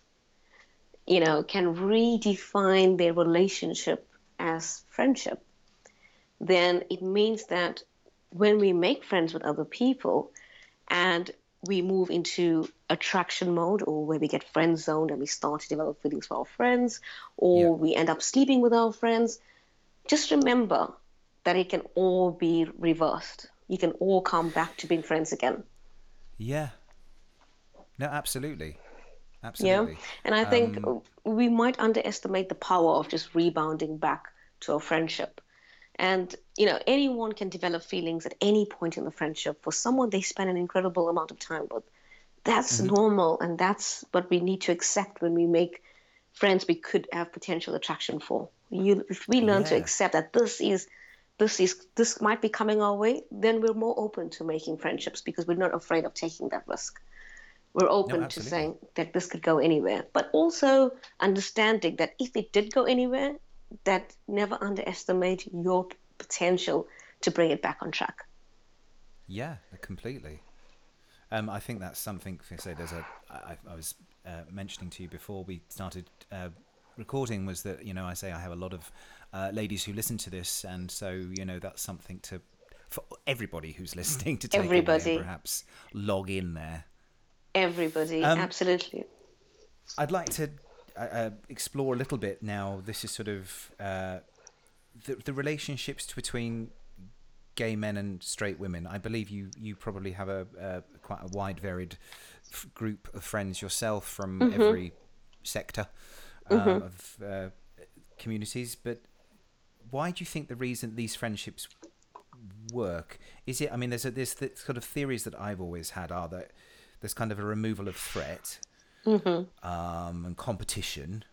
you know, can redefine their relationship as friendship, then it means that when we make friends with other people and we move into attraction mode or where we get friend zoned and we start to develop feelings for our friends or Yeah. we end up sleeping with our friends, just remember that it can all be reversed. You can all come back to being friends again. Yeah. No, absolutely. absolutely Yeah. And I think Um, we might underestimate the power of just rebounding back to a friendship. And, you know, anyone can develop feelings at any point in the friendship for someone they spend an incredible amount of time with. That's mm-hmm. normal. And that's what we need to accept when we make friends we could have potential attraction for. You, if we learn to accept that this is this is this might be coming our way, then we're more open to making friendships because we're not afraid of taking that risk. We're open to saying that this could go anywhere, but also understanding that if it did go anywhere, that never underestimate your potential to bring it back on track. Yeah, completely. Um, I think that's something. I say there's a. I, I was uh, mentioning to you before we started uh, recording was that you know I say I have a lot of uh, ladies who listen to this, and so you know that's something to for everybody who's listening to take Everybody. perhaps log in there. Everybody, Um, absolutely. I'd like to uh, uh, explore a little bit now. This is sort of uh, the the relationships between gay men and straight women. I believe you you probably have a, a quite a wide varied f- group of friends yourself from every sector um, of uh, communities. But why do you think the reason these friendships work is it? I mean, there's a there's the sort of theories that I've always had are that there's kind of a removal of threat um, and competition.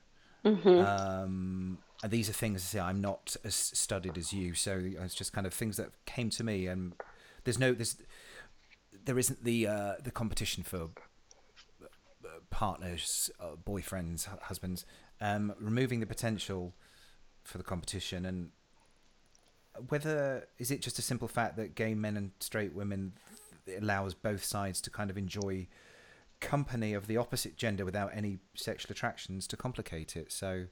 Um, and these are things I say I'm not as studied as you, so it's just kind of things that came to me, and there's no there's there isn't the uh, the competition for uh, partners, uh, boyfriends, husbands, um, removing the potential for the competition, and whether is it just a simple fact that gay men and straight women allows both sides to kind of enjoy company of the opposite gender without any sexual attractions to complicate it. So,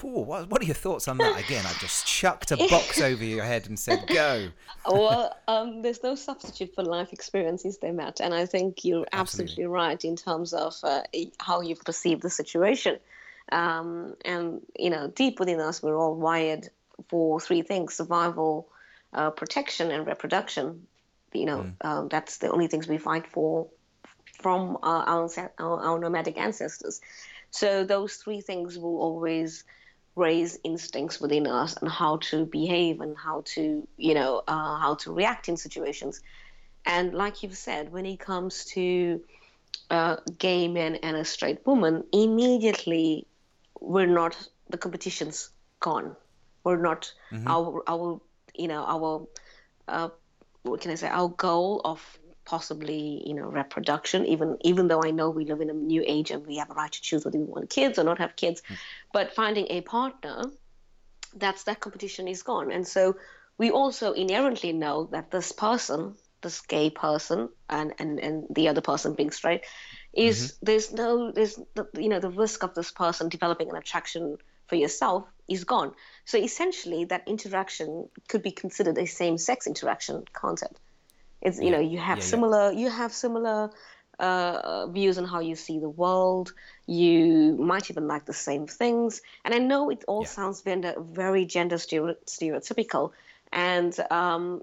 whew, what, what are your thoughts on that? Again, I just chucked a box over your head and said, "Go." well, um, there's no substitute for life experiences they met, and I think you're Absolutely. absolutely, right in terms of uh, how you perceive the situation. Um, and you know, deep within us, we're all wired for three things: survival, uh, protection, and reproduction. You know, um, that's the only things we fight for from our, our, our nomadic ancestors. So those three things will always raise instincts within us and how to behave and how to, you know, uh, how to react in situations. And like you've said, when it comes to uh, gay men and a straight woman, immediately we're not the competition's gone. We're not mm-hmm. our our you know our uh, what can I say our goal of possibly you know reproduction even even though i know we live in a new age and we have a right to choose whether we want kids or not have kids mm. but finding a partner that's that competition is gone and so we also inherently know that this person this gay person and and, and the other person being straight is mm-hmm. there's no there's the, you know the risk of this person developing an attraction for yourself is gone so essentially that interaction could be considered a same sex interaction concept it's you know you have yeah, similar you have similar uh, views on how you see the world. You might even like the same things. And I know it all sounds very, very gender stereotypical, and um,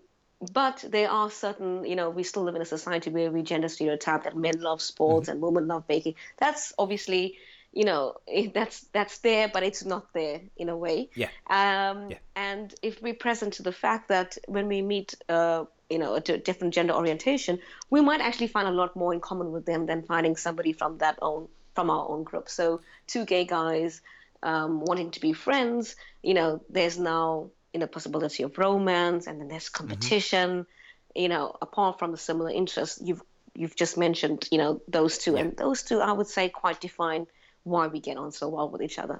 but there are certain, you know, we still live in a society where we gender stereotype that men love sports mm-hmm. and women love baking. That's obviously, you know, that's that's there, but it's not there in a way. Yeah. Um, yeah. And if we present to the fact that when we meet uh, you know a different gender orientation we might actually find a lot more in common with them than finding somebody from that own from our own group so two gay guys um, wanting to be friends you know there's now you know possibility of romance and then there's mm-hmm. competition mm-hmm. you know apart from the similar interests you've you've just mentioned you know those two and those two i would say quite define why we get on so well with each other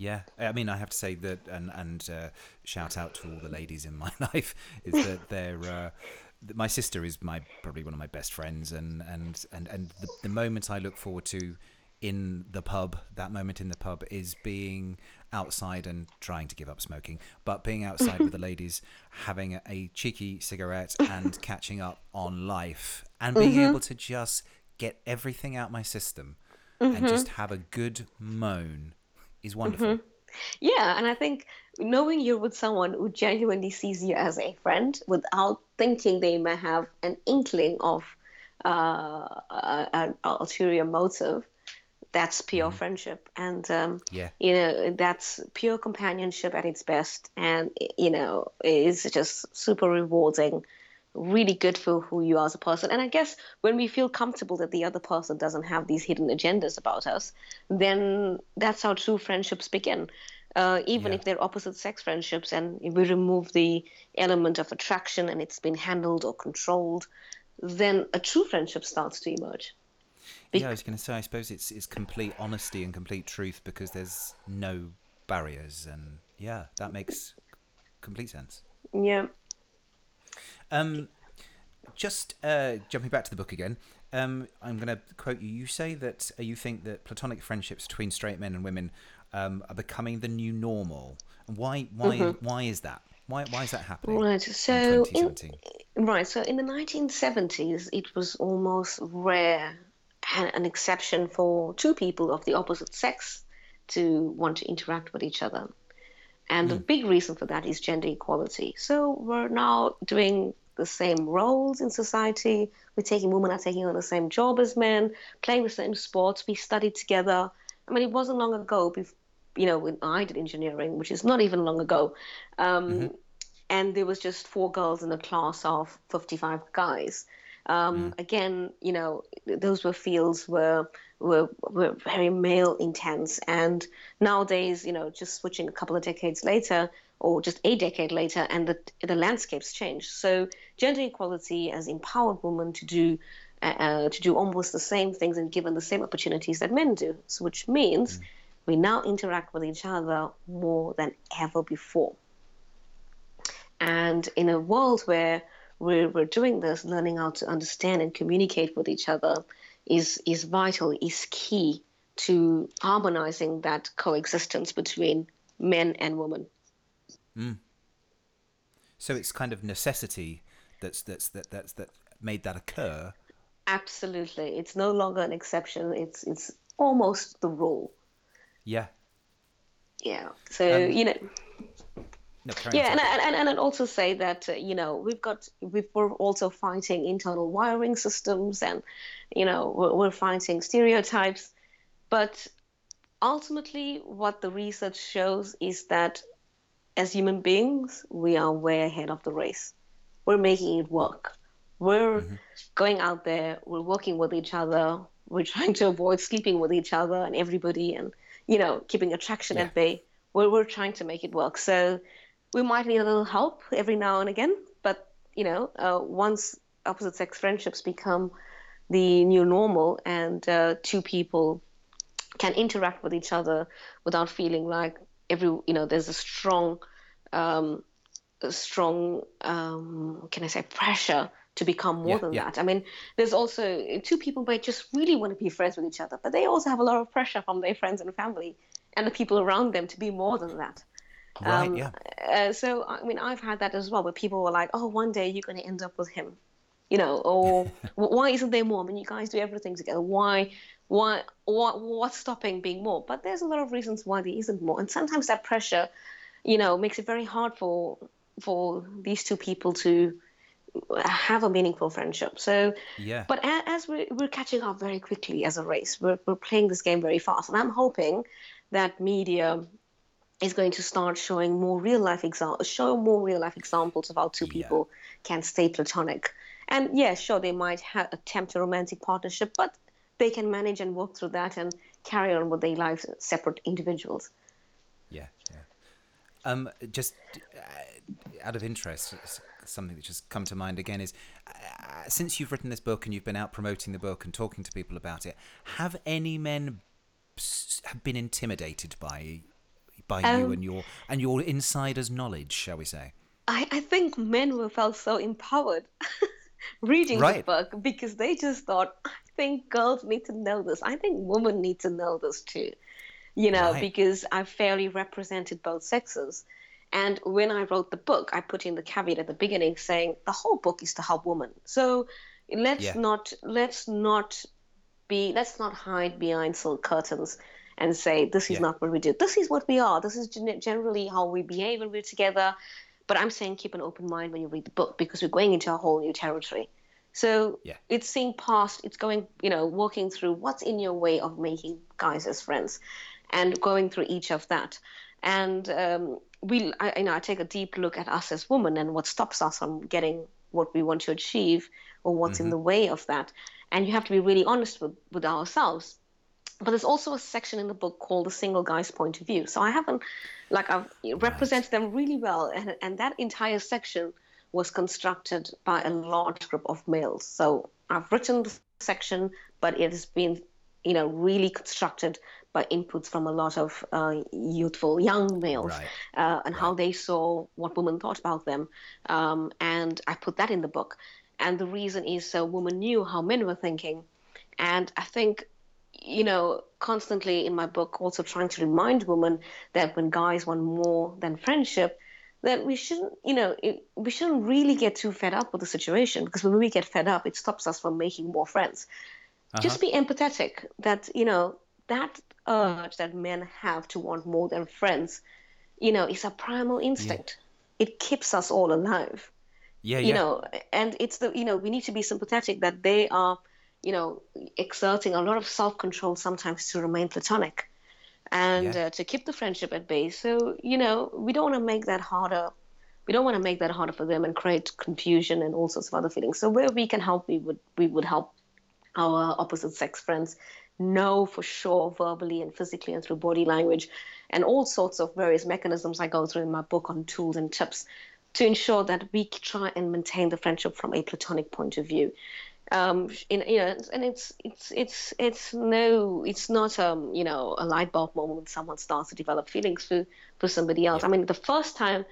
yeah, I mean, I have to say that, and and uh, shout out to all the ladies in my life is that they're. Uh, my sister is my probably one of my best friends, and and and and the, the moment I look forward to in the pub, that moment in the pub is being outside and trying to give up smoking, but being outside with the ladies, having a, a, cheeky cigarette and catching up on life, and being mm-hmm. able to just get everything out my system mm-hmm. and just have a good moan is wonderful. Mm-hmm. Yeah, and I think knowing you're with someone who genuinely sees you as a friend without thinking they may have an inkling of uh, an ulterior motive, that's pure mm friendship. And, um, yeah. you know, that's pure companionship at its best. And, you know, it's just super rewarding really good for who you are as a person. And I guess when we feel comfortable that the other person doesn't have these hidden agendas about us, then that's how true friendships begin. Uh, even yeah. if they're opposite sex friendships and we remove the element of attraction and it's been handled or controlled, then a true friendship starts to emerge. Be- yeah, I was going to say, I suppose it's, it's complete honesty and complete truth because there's no barriers. And yeah, that makes complete sense. Yeah. Um, just uh, jumping back to the book again, um, I'm going to quote you. You say that uh, you think that platonic friendships between straight men and women um, are becoming the new normal. Why? Why? Mm-hmm. Why is that? Why? Why is that happening? Right. So, in, right. So, in the 1970s, it was almost rare and an exception for two people of the opposite sex to want to interact with each other. And mm. the big reason for that is gender equality. So we're now doing the same roles in society. We're taking women are taking on the same job as men, playing the same sports. We studied together. I mean, it wasn't long ago, before, you know, when I did engineering, which is not even long ago. Um, mm-hmm. And there was just four girls in a class of 55 guys. Um, mm. Again, you know, those were fields where were, were very male intense. And nowadays, you know, just switching a couple of decades later, or just a decade later, and the, the landscape's changed. So gender equality has empowered women to do uh, uh, to do almost the same things and given the same opportunities that men do. So which means mm. we now interact with each other more than ever before. And in a world where we're, we're doing this, learning how to understand and communicate with each other is is vital, is key to harmonizing that coexistence between men and women. Mm. So it's kind of necessity that's that's that that's that made that occur. Absolutely, it's no longer an exception. It's it's almost the rule. Yeah. Yeah. So um, you know. No, yeah, and, and, and I'd also say that uh, you know we've got we are also fighting internal wiring systems, and you know we're, we're fighting stereotypes, but ultimately, what the research shows is that as human beings, we are way ahead of the race. We're making it work. We're mm-hmm. going out there, we're working with each other, we're trying to avoid sleeping with each other and everybody and, you know, keeping attraction yeah. at bay. We're, we're trying to make it work. So we might need a little help every now and again, but, you know, uh, once opposite sex friendships become the new normal and uh, two people can interact with each other without feeling like every you know there's a strong um, strong um, can I say pressure to become more yeah, than yeah. that. I mean, there's also two people might just really want to be friends with each other, but they also have a lot of pressure from their friends and family and the people around them to be more than that. Right. Um, yeah. Uh, so I mean, I've had that as well, where people were like, "Oh, one day you're going to end up with him," you know, or "Why isn't there more? I mean, you guys do everything together. Why why what what's stopping being more but there's a lot of reasons why there isn't more and sometimes that pressure you know makes it very hard for for these two people to have a meaningful friendship so yeah but as we're, we're catching up very quickly as a race we're, we're playing this game very fast and i'm hoping that media is going to start showing more real life examples show more real life examples of how two people can stay platonic and yeah sure they might ha- attempt a romantic partnership but they can manage and work through that and carry on with their lives as separate individuals. Yeah, yeah. Um, just uh, out of interest, something that just come to mind again is uh, since you've written this book and you've been out promoting the book and talking to people about it, have any men have been intimidated by by um, you and your and your insider's knowledge, shall we say? I, I think men were felt so empowered reading right. the book because they just thought, I think girls need to know this. I think women need to know this too, you know, right. because I've fairly represented both sexes. And when I wrote the book, I put in the caveat at the beginning saying the whole book is to help women. So let's yeah. not let's not be let's not hide behind silk curtains and say this is yeah. not what we do. This is what we are. This is generally how we behave when we're together. But I'm saying keep an open mind when you read the book because we're going into a whole new territory. So yeah. it's seeing past, it's going, you know, walking through what's in your way of making guys as friends and going through each of that. And um, we, I, you know, I take a deep look at us as women and what stops us from getting what we want to achieve or what's mm-hmm. in the way of that. And you have to be really honest with, with ourselves. But there's also a section in the book called the single guy's point of view. So I haven't, like, I've represented them really well. And, and that entire section – was constructed by a large group of males. So I've written the section, but it has been, you know, really constructed by inputs from a lot of uh, youthful young males right. uh, and right. how they saw what women thought about them. Um, and I put that in the book. And the reason is so women knew how men were thinking. And I think, you know, constantly in my book, also trying to remind women that when guys want more than friendship, that we shouldn't, you know, it, we shouldn't really get too fed up with the situation because when we get fed up, it stops us from making more friends. Uh-huh. Just be empathetic that, you know, that urge that men have to want more than friends, you know, is a primal instinct. Yeah. It keeps us all alive. Yeah, you yeah. know, and it's the, you know, we need to be sympathetic that they are, you know, exerting a lot of self control sometimes to remain platonic and yeah. uh, to keep the friendship at bay. So, you know, we don't want to make that harder. We don't want to make that harder for them and create confusion and all sorts of other feelings. So, where we can help, we would we would help our opposite sex friends know for sure verbally and physically and through body language and all sorts of various mechanisms I go through in my book on tools and tips to ensure that we try and maintain the friendship from a platonic point of view um, in, you know, and it's it's it's it's no, it's not um, you know, a light bulb moment when someone starts to develop feelings for for somebody else. I mean, the first time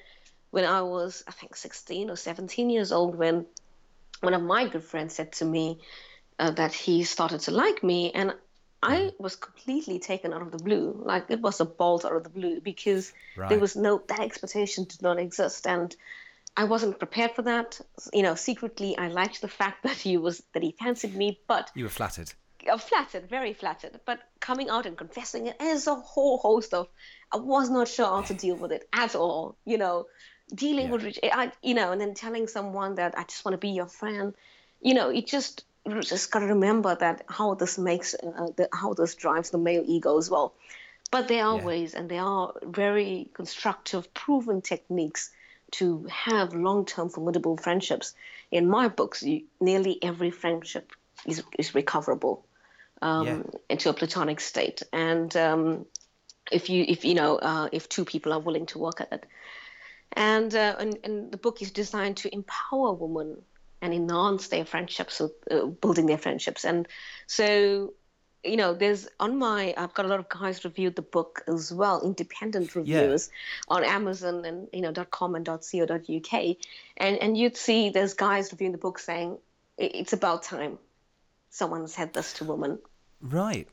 when I was, I think, 16 or 17 years old, when one of my good friends said to me uh, that he started to like me, and I mm. was completely taken out of the blue. Like it was a bolt out of the blue because right. there was no that expectation did not exist, and I wasn't prepared for that. You know, secretly, I liked the fact that he was that he fancied me, but you were flattered. Uh, flattered, very flattered. But coming out and confessing it is a whole host of. I was not sure how to deal with it at all. You know, dealing yeah. with I, you know, and then telling someone that I just want to be your friend. You know, it just just got to remember that how this makes uh, the, how this drives the male ego as well. but there are Yeah. ways and there are very constructive proven techniques to have long-term formidable friendships in my books you, nearly every friendship is, is recoverable um, Yeah. into a platonic state and um, if you if you know uh, if two people are willing to work at it and, uh, and and the book is designed to empower women and enhance their friendships with uh, building their friendships and so you know there's on my i've got a lot of guys reviewed the book as well independent reviewers on amazon and you know com and co.uk and and you'd see there's guys reviewing the book saying it's about time someone said this to women Right.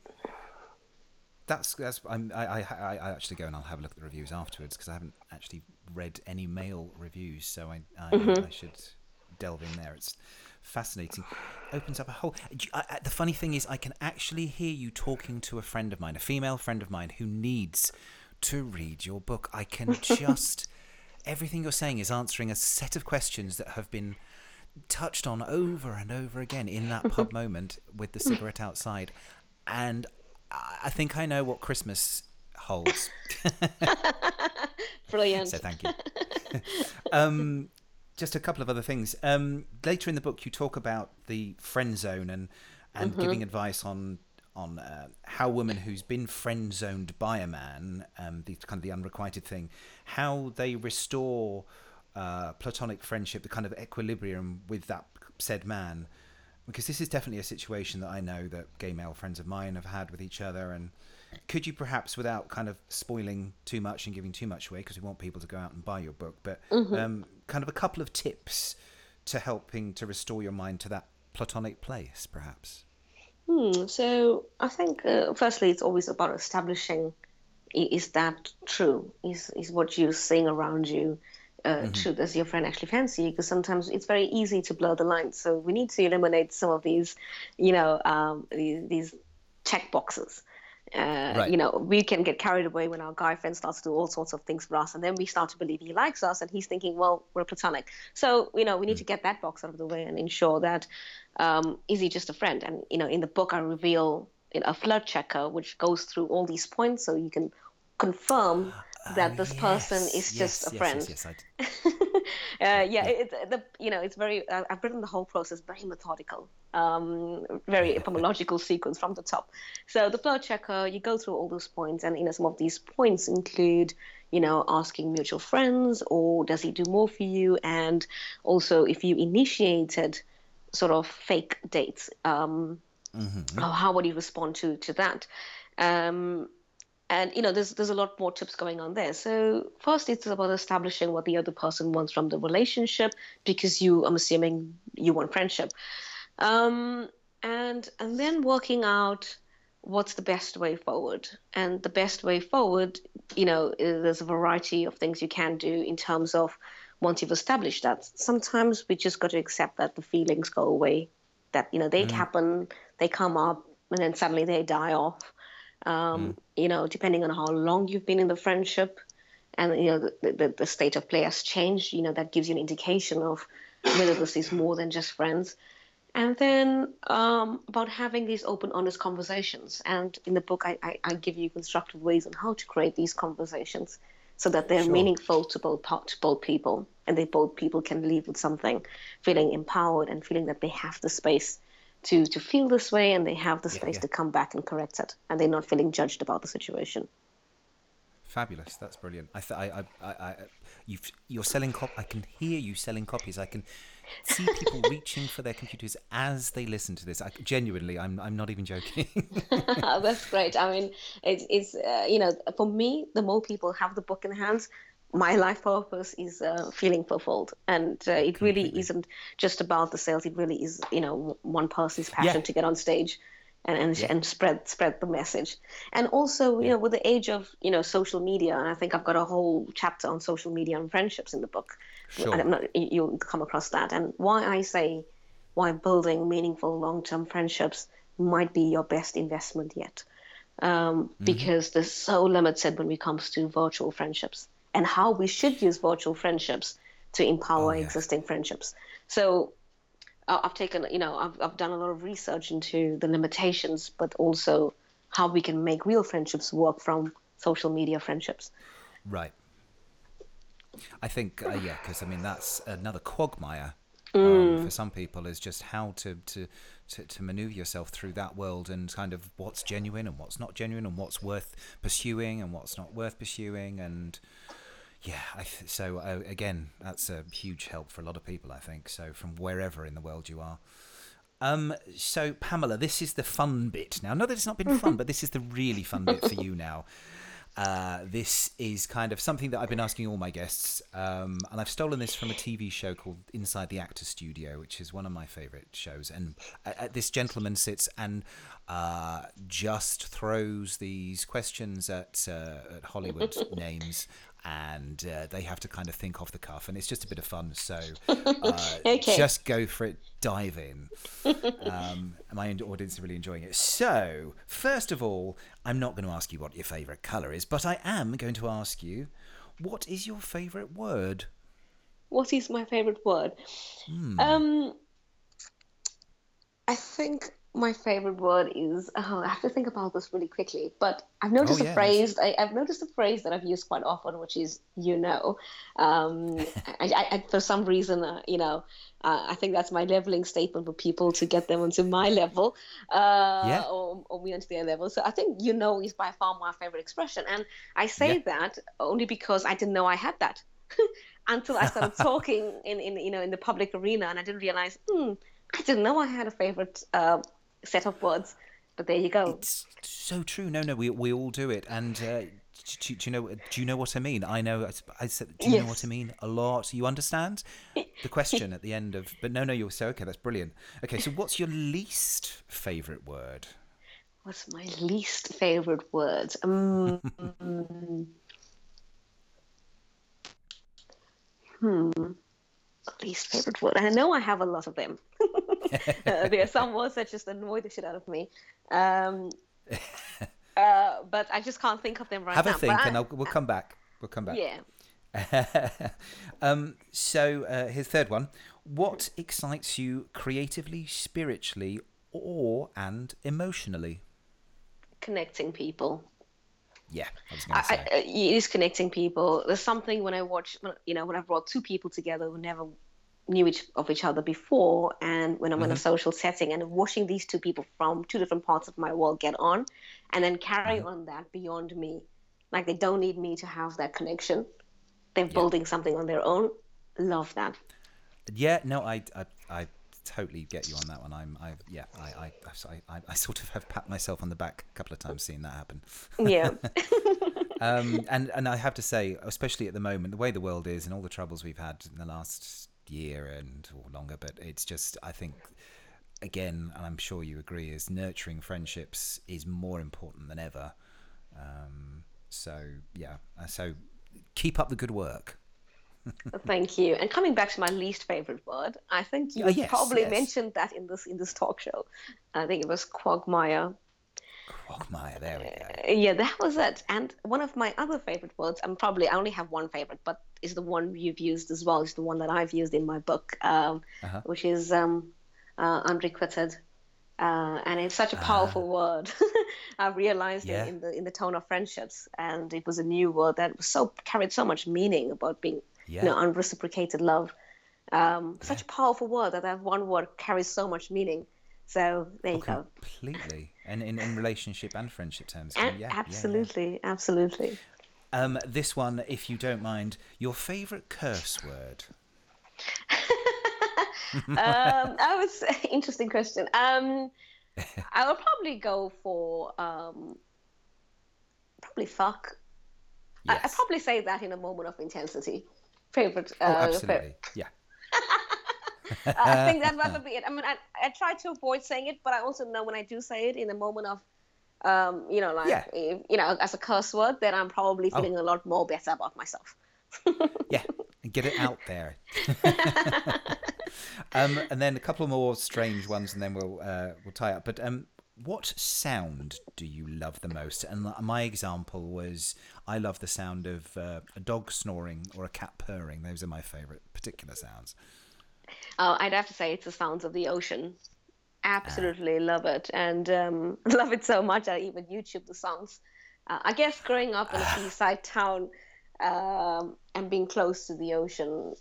That's that's. I'm, I, I I I actually go and I'll have a look at the reviews afterwards because I haven't actually read any male reviews, so I I, Mm-hmm. I should delve in there. It's fascinating. Opens up a whole. I, the funny thing is, I can actually hear you talking to a friend of mine, a female friend of mine, who needs to read your book. I can just. Everything you're saying is answering a set of questions that have been touched on over and over again in that pub moment with the cigarette outside. And I I think I know what Christmas holds. brilliant so thank you. um, just a couple of other things. Um, later in the book, you talk about the friend zone and and giving advice on on uh, how women who's been friend zoned by a man, um, the kind of the unrequited thing, how they restore uh, platonic friendship, the kind of equilibrium with that said man. Because this is definitely a situation that I know that gay male friends of mine have had with each other. And could you perhaps, without kind of spoiling too much and giving too much away, because we want people to go out and buy your book, but um, kind of a couple of tips to helping to restore your mind to that platonic place, perhaps? Hmm, so I think uh, firstly it's always about establishing is that true? Is is what you're seeing around you uh, true? Does your friend actually fancy you? Because sometimes it's very easy to blur the lines. So we need to eliminate some of these, you know, um, these, these check boxes. Uh, Right. You know, we can get carried away when our guy friend starts to do all sorts of things for us, and then we start to believe he likes us, and he's thinking, well, we're platonic. So you know, we need to get that box out of the way and ensure that um, is he just a friend? And you know, in the book, I reveal a flirt checker which goes through all these points, so you can confirm that this person is yes, just a yes, friend. Yes, yes, uh, yeah, it, it- the you know it's very. Uh, I've written the whole process very methodical, um, very etymological sequence from the top. So the flirt checker, you go through all those points, and you know some of these points include, you know, asking mutual friends, or does he do more for you, and also if you initiated sort of fake dates, um, how, how would you respond to to that? Um, and you know there's there's a lot more tips going on there. So first it's about establishing what the other person wants from the relationship because you i'm assuming you want friendship. Um, and and then working out what's the best way forward. And the best way forward you know is, there's a variety of things you can do in terms of once you've established that. Sometimes we just got to accept that the feelings go away that you know they happen they come up and then suddenly they die off um, you know, depending on how long you've been in the friendship, and you know the, the, the state of play has changed. You know that gives you an indication of whether this is more than just friends. And then um, about having these open, honest conversations. And in the book, I, I, I give you constructive ways on how to create these conversations so that they're Sure. meaningful to both to both people, and they both people can leave with something, feeling empowered and feeling that they have the space to to feel this way, and they have the space yeah. to come back and correct it, and they're not feeling judged about the situation. Fabulous. That's brilliant. I, th- I, I, I, I you've, you're selling cop. I can hear you selling copies. I can see people reaching for their computers as they listen to this. I, genuinely, I'm, I'm not even joking. That's great. I mean, it's, it's uh, you know, for me, the more people have the book in hands, my life purpose is uh, feeling fulfilled, and uh, it really Completely. isn't just about the sales. It really is, you know, one person's passion Yeah. to get on stage. And, and, and spread spread the message, and also you know with the age of you know social media, and I think I've got a whole chapter on social media and friendships in the book. Sure. And I'm not, you- you'll come across that, and why I say why building meaningful long-term friendships might be your best investment yet um, because they're so limited when it comes to virtual friendships and how we should use virtual friendships to empower Oh, yeah. existing friendships so uh, i've taken you know I've, I've done a lot of research into the limitations but also how we can make real friendships work from social media friendships. Right. I think, uh, yeah, because I mean that's another quagmire um, for some people is just how to, to to to maneuver yourself through that world and kind of what's genuine and what's not genuine and what's worth pursuing and what's not worth pursuing and yeah, I th- so uh, again that's a huge help for a lot of people I think. So from wherever in the world you are. Um, so Pamela, this is the fun bit now. Not that it's not been fun, but this is the really fun bit for you now. Uh, this is kind of something that I've been asking all my guests, um, and I've stolen this from a TV show called Inside the Actor Studio, which is one of my favourite shows. And uh, uh, this gentleman sits and uh, just throws these questions at, uh, at Hollywood names, and uh, they have to kind of think off the cuff, and it's just a bit of fun. So uh, Okay. just go for it, dive in. Um, my audience are really enjoying it. So, first of all, I'm not going to ask you what your favourite colour is, but I am going to ask you, what is your favourite word? What is my favorite word? Hmm. Um, I think my favorite word is. Oh, I have to think about this really quickly. But I've noticed Oh, yeah, a phrase. I, I've noticed a phrase that I've used quite often, which is "you know." Um, I, I, I, for some reason, uh, you know, uh, I think that's my leveling statement for people to get them onto my level, uh, Yeah. or, or me onto their level. So I think "you know" is by far my favorite expression, and I say Yeah. that only because I didn't know I had that. until I started talking in, in you know in the public arena, and I didn't realize, hmm, I didn't know I had a favorite uh, set of words. But there you go. It's so true. No, no, we we all do it. And uh, do, do you know? Do you know what I mean? I know. I, said, do you know what I mean? A lot. You understand the question at the end of? But no, no, you're so okay. That's brilliant. Okay, so what's your least favourite word? What's my least favorite word? Um, hmm. Least favorite word. I know I have a lot of them. Uh, there are some words that just annoy the shit out of me. Um, uh, but I just can't think of them right Have now. Have a think, I- and I'll, we'll come back. We'll come back. yeah. um, so uh, his third one: What excites you creatively, spiritually, or and emotionally? Connecting people. Yeah, I was going to I. It is connecting people. There's something when I watch, when- you know, when I've brought two people together who never knew each of each other before, and when I'm in a social setting and watching these two people from two different parts of my world get on, and then carry on that beyond me, like they don't need me to have that connection. They're building something on their own. Love that. Yeah, no, I, I, I totally get you on that one. I'm, I, yeah, I, I, I, I sort of have pat myself on the back a couple of times seeing that happen. Yeah. Um, and and I have to say, especially at the moment, the way the world is and all the troubles we've had in the last year and or longer, but it's just, I think, again, and I'm sure you agree, is nurturing friendships is more important than ever. Um, so yeah, uh, so keep up the good work. Thank you. And coming back to my least favorite word, I think you Oh, yes, probably yes. mentioned that in this in this talk show. I think it was quagmire. Quagmire, there we go. Yeah, that was it. And one of my other favorite words, I'm probably I only have one favorite, but is the one you've used as well. Is the one that I've used in my book, um, Uh-huh. which is um, uh, unrequited. Uh, and it's such a powerful word. I realized Ah. Yeah. it in the in the tone of friendships, and it was a new word that was so carried so much meaning about being, Yeah. you know, unreciprocated love. Um, Such a powerful word that that one word carries so much meaning. So there you go. Completely, and in, in relationship and friendship terms. A- yeah, yeah, yeah. absolutely, absolutely. Um, this one, if you don't mind, your favourite curse word. um, I would say interesting question. Um, I would probably go for um, probably fuck. I, I'd probably say that in a moment of intensity. Favorite. oh, Uh, fa- absolutely. Yeah. I think that would be it. I mean, I, I try to avoid saying it, but I also know when I do say it in a moment of, um, you know, like Yeah. if, you know, as a curse word, then I'm probably Oh. feeling a lot more better about myself. Yeah. And get it out there. um, and then a couple more strange ones, and then we'll uh, we'll tie up. But um, what sound do you love the most? And my example was I love the sound of uh, a dog snoring or a cat purring. Those are my favourite particular sounds. Uh, I'd have to say it's the sounds of the ocean. Ah. Absolutely love it, and um, love it so much I even YouTube the songs Uh, I guess growing up in a seaside town um, and being close to the ocean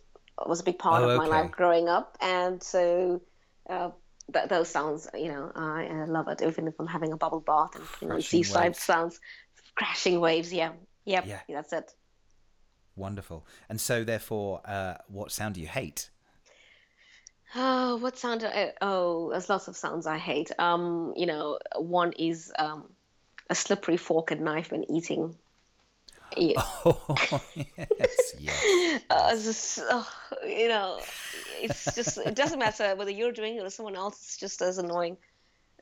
was a big part Oh, of my okay. life growing up, and so uh, th- those sounds, you know, I uh, love it. Even if I'm having a bubble bath and you know, seaside waves. sounds, crashing waves. Yeah, yep, Yeah. that's it. Wonderful. And so, therefore, uh, what sound do you hate? Oh, what sound? I, oh, there's lots of sounds I hate. Um, you know, one is um, a slippery fork and knife when eating. Yeah. Oh, yes, yes. Uh, just, oh, you know, it's just it doesn't matter whether you're doing it or someone else. It's just as annoying.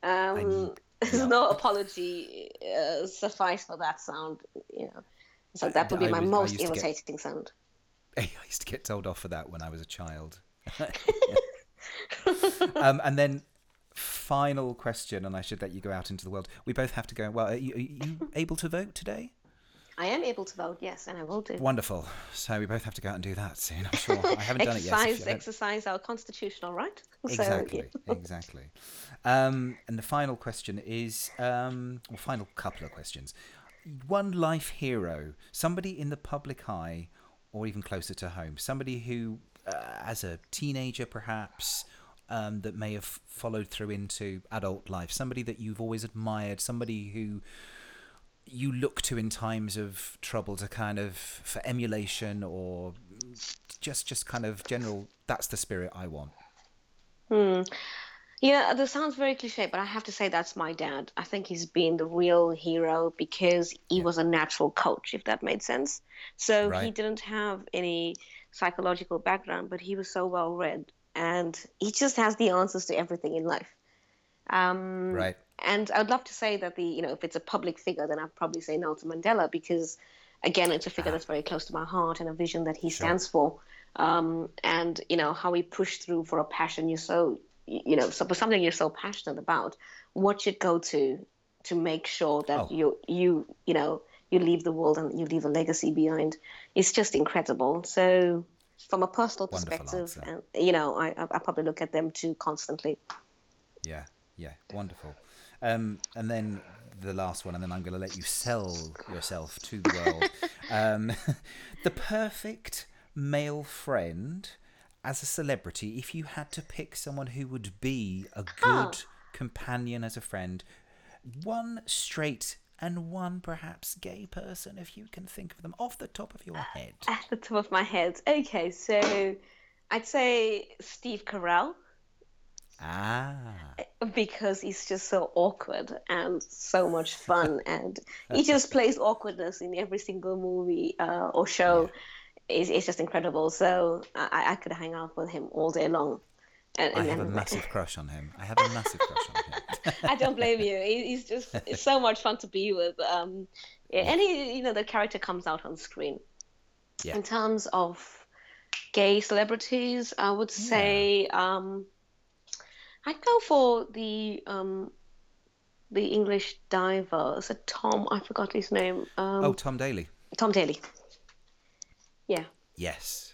Um, there's yeah. no apology uh, suffice for that sound. You know, so that would be I my I most to get- irritating sound. I used to get told off for that when I was a child. Um, and then, final question, and I should let you go out into the world. We both have to go. Well, are you, are you able to vote today? I am able to vote, yes, and I will do. Wonderful. So we both have to go out and do that soon. I'm sure. I haven't done it yet. exercise, exercise our constitutional right. So, Exactly, exactly. Um, and the final question is, um, well, final couple of questions. One life hero, somebody in the public eye, or even closer to home, somebody who, as a teenager perhaps, um, that may have followed through into adult life, somebody that you've always admired, somebody who you look to in times of trouble to kind of for emulation or just just kind of general that's the spirit I want. hmm. Yeah, that sounds very cliche, but I have to say that's my dad. I think he's been the real hero because he was a natural coach, if that made sense. So he didn't have any psychological background, but he was so well read and he just has the answers to everything in life. Um, Right. and I'd love to say that the, you know, if it's a public figure, then I'd probably say Nelson Mandela because, again, it's a figure that's very close to my heart and a vision that he Sure. stands for. Um, and you know how he pushed through for a passion you're so, you know, so for something you're so passionate about, what you'd go to to make sure that Oh. you, you, you know, you leave the world and you leave a legacy behind. It's just incredible. So. From a personal Wonderful perspective, and you know, I, I probably look at them too constantly. Yeah, yeah, wonderful. Um, and then the last one, and then I'm going to let you sell yourself to the world. um, the perfect male friend as a celebrity, if you had to pick someone who would be a good companion as a friend, one straight and one perhaps gay person, if you can think of them off the top of your head. At the top of my head. Okay, so I'd say Steve Carell Ah, because he's just so awkward and so much fun, and he just plays awkwardness in every single movie uh, or show. It's, it's just incredible. So I, I could hang out with him all day long. And, I have a massive crush on him. I have a massive crush on him. I don't blame you. He's just it's so much fun to be with. Um, yeah, and he, you know, the character comes out on screen. Yeah. In terms of gay celebrities, I would say um, I'd go for the um, the English diver. It Tom? I forgot his name. Um, Oh, Tom Daley. Tom Daley. Yeah. Yes.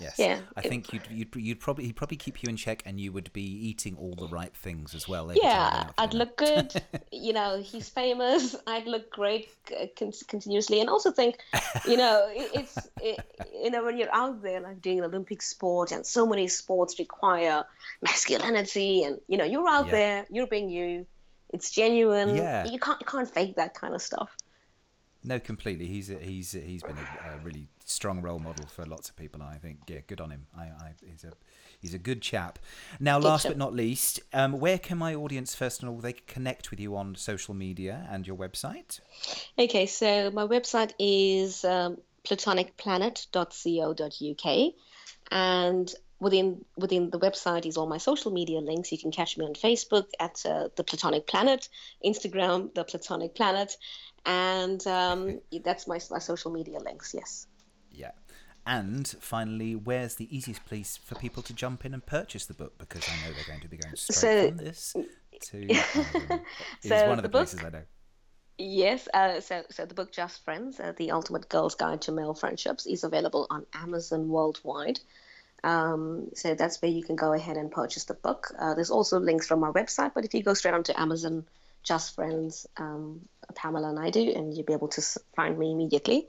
Yes. Yeah. I think you'd, you'd you'd probably he'd probably keep you in check, and you would be eating all the right things as well. every time you went Yeah, I'd look good. you know, he's famous. I'd look great uh, con- continuously, and also think, you know, it, it's it, you know when you're out there like doing an Olympic sport, and so many sports require masculinity, and you know you're out Yeah. there, you're being you. It's genuine. Yeah. You can't you can't fake that kind of stuff. No, completely. He's a, he's he's been a, a really strong role model for lots of people. I think. Yeah, good on him. I, I he's a he's a good chap. Now, last chap. but not least, um, where can my audience first and all they connect with you on social media and your website? Okay, so my website is um, platonicplanet.co.uk, and within within the website is all my social media links. You can catch me on Facebook at uh, the Platonic Planet, Instagram the Platonic Planet, and um, that's my my social media links. Yes. Yeah. And finally, where's the easiest place for people to jump in and purchase the book? Because I know they're going to be going straight So- from this to. It's So one of the, the book- places I know. Yes, uh, so so the book Just Friends, uh, the Ultimate Girl's Guide to Male Friendships, is available on Amazon worldwide. Um, so that's where you can go ahead and purchase the book. Uh, there's also links from our website, but if you go straight onto Amazon, Just Friends, um, Pamela Naidoo, and you'll be able to find me immediately.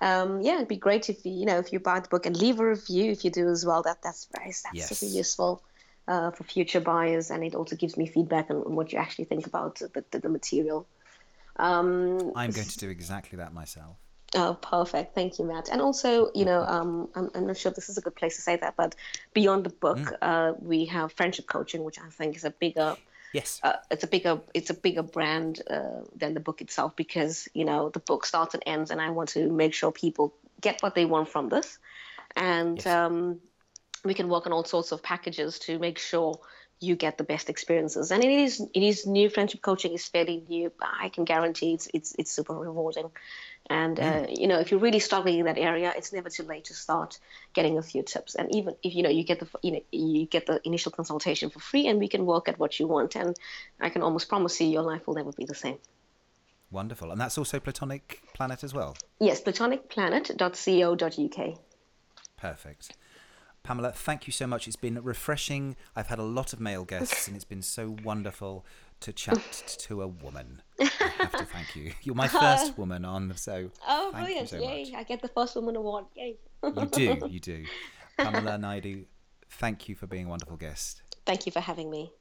Um, yeah, it'd be great if you, you know, if you buy the book and leave a review if you do as well. That that's very that's yes. super useful uh, for future buyers, and it also gives me feedback on, on what you actually think about the, the, the material. Um, I'm going to do exactly that myself. Oh, perfect. Thank you, Matt. And also, you know, um, I'm, I'm, not sure this is a good place to say that, but beyond the book, mm. uh, we have friendship coaching, which I think is a bigger. Yes. Uh, it's a bigger it's a bigger brand uh, than the book itself because you know the book starts and ends, and I want to make sure people get what they want from this, and yes. um, we can work on all sorts of packages to make sure you get the best experiences. And it is it is new. Friendship coaching is fairly new. But I can guarantee it's it's it's super rewarding. And uh, you know, if you're really struggling in that area, it's never too late to start getting a few tips. And even if you know you get the you know you get the initial consultation for free, and we can work at what you want. And I can almost promise you, your life will never be the same. Wonderful, and that's also Platonic Planet as well. Yes, platonicplanet.co.uk. Perfect. Pamela, thank you so much. It's been refreshing. I've had a lot of male guests, and it's been so wonderful to chat to a woman. I have to thank you. You're my first woman on, so oh, brilliant! So Yay! Much. I get the first woman award. Yay! you do, you do. Pamela Naidoo, thank you for being a wonderful guest. Thank you for having me.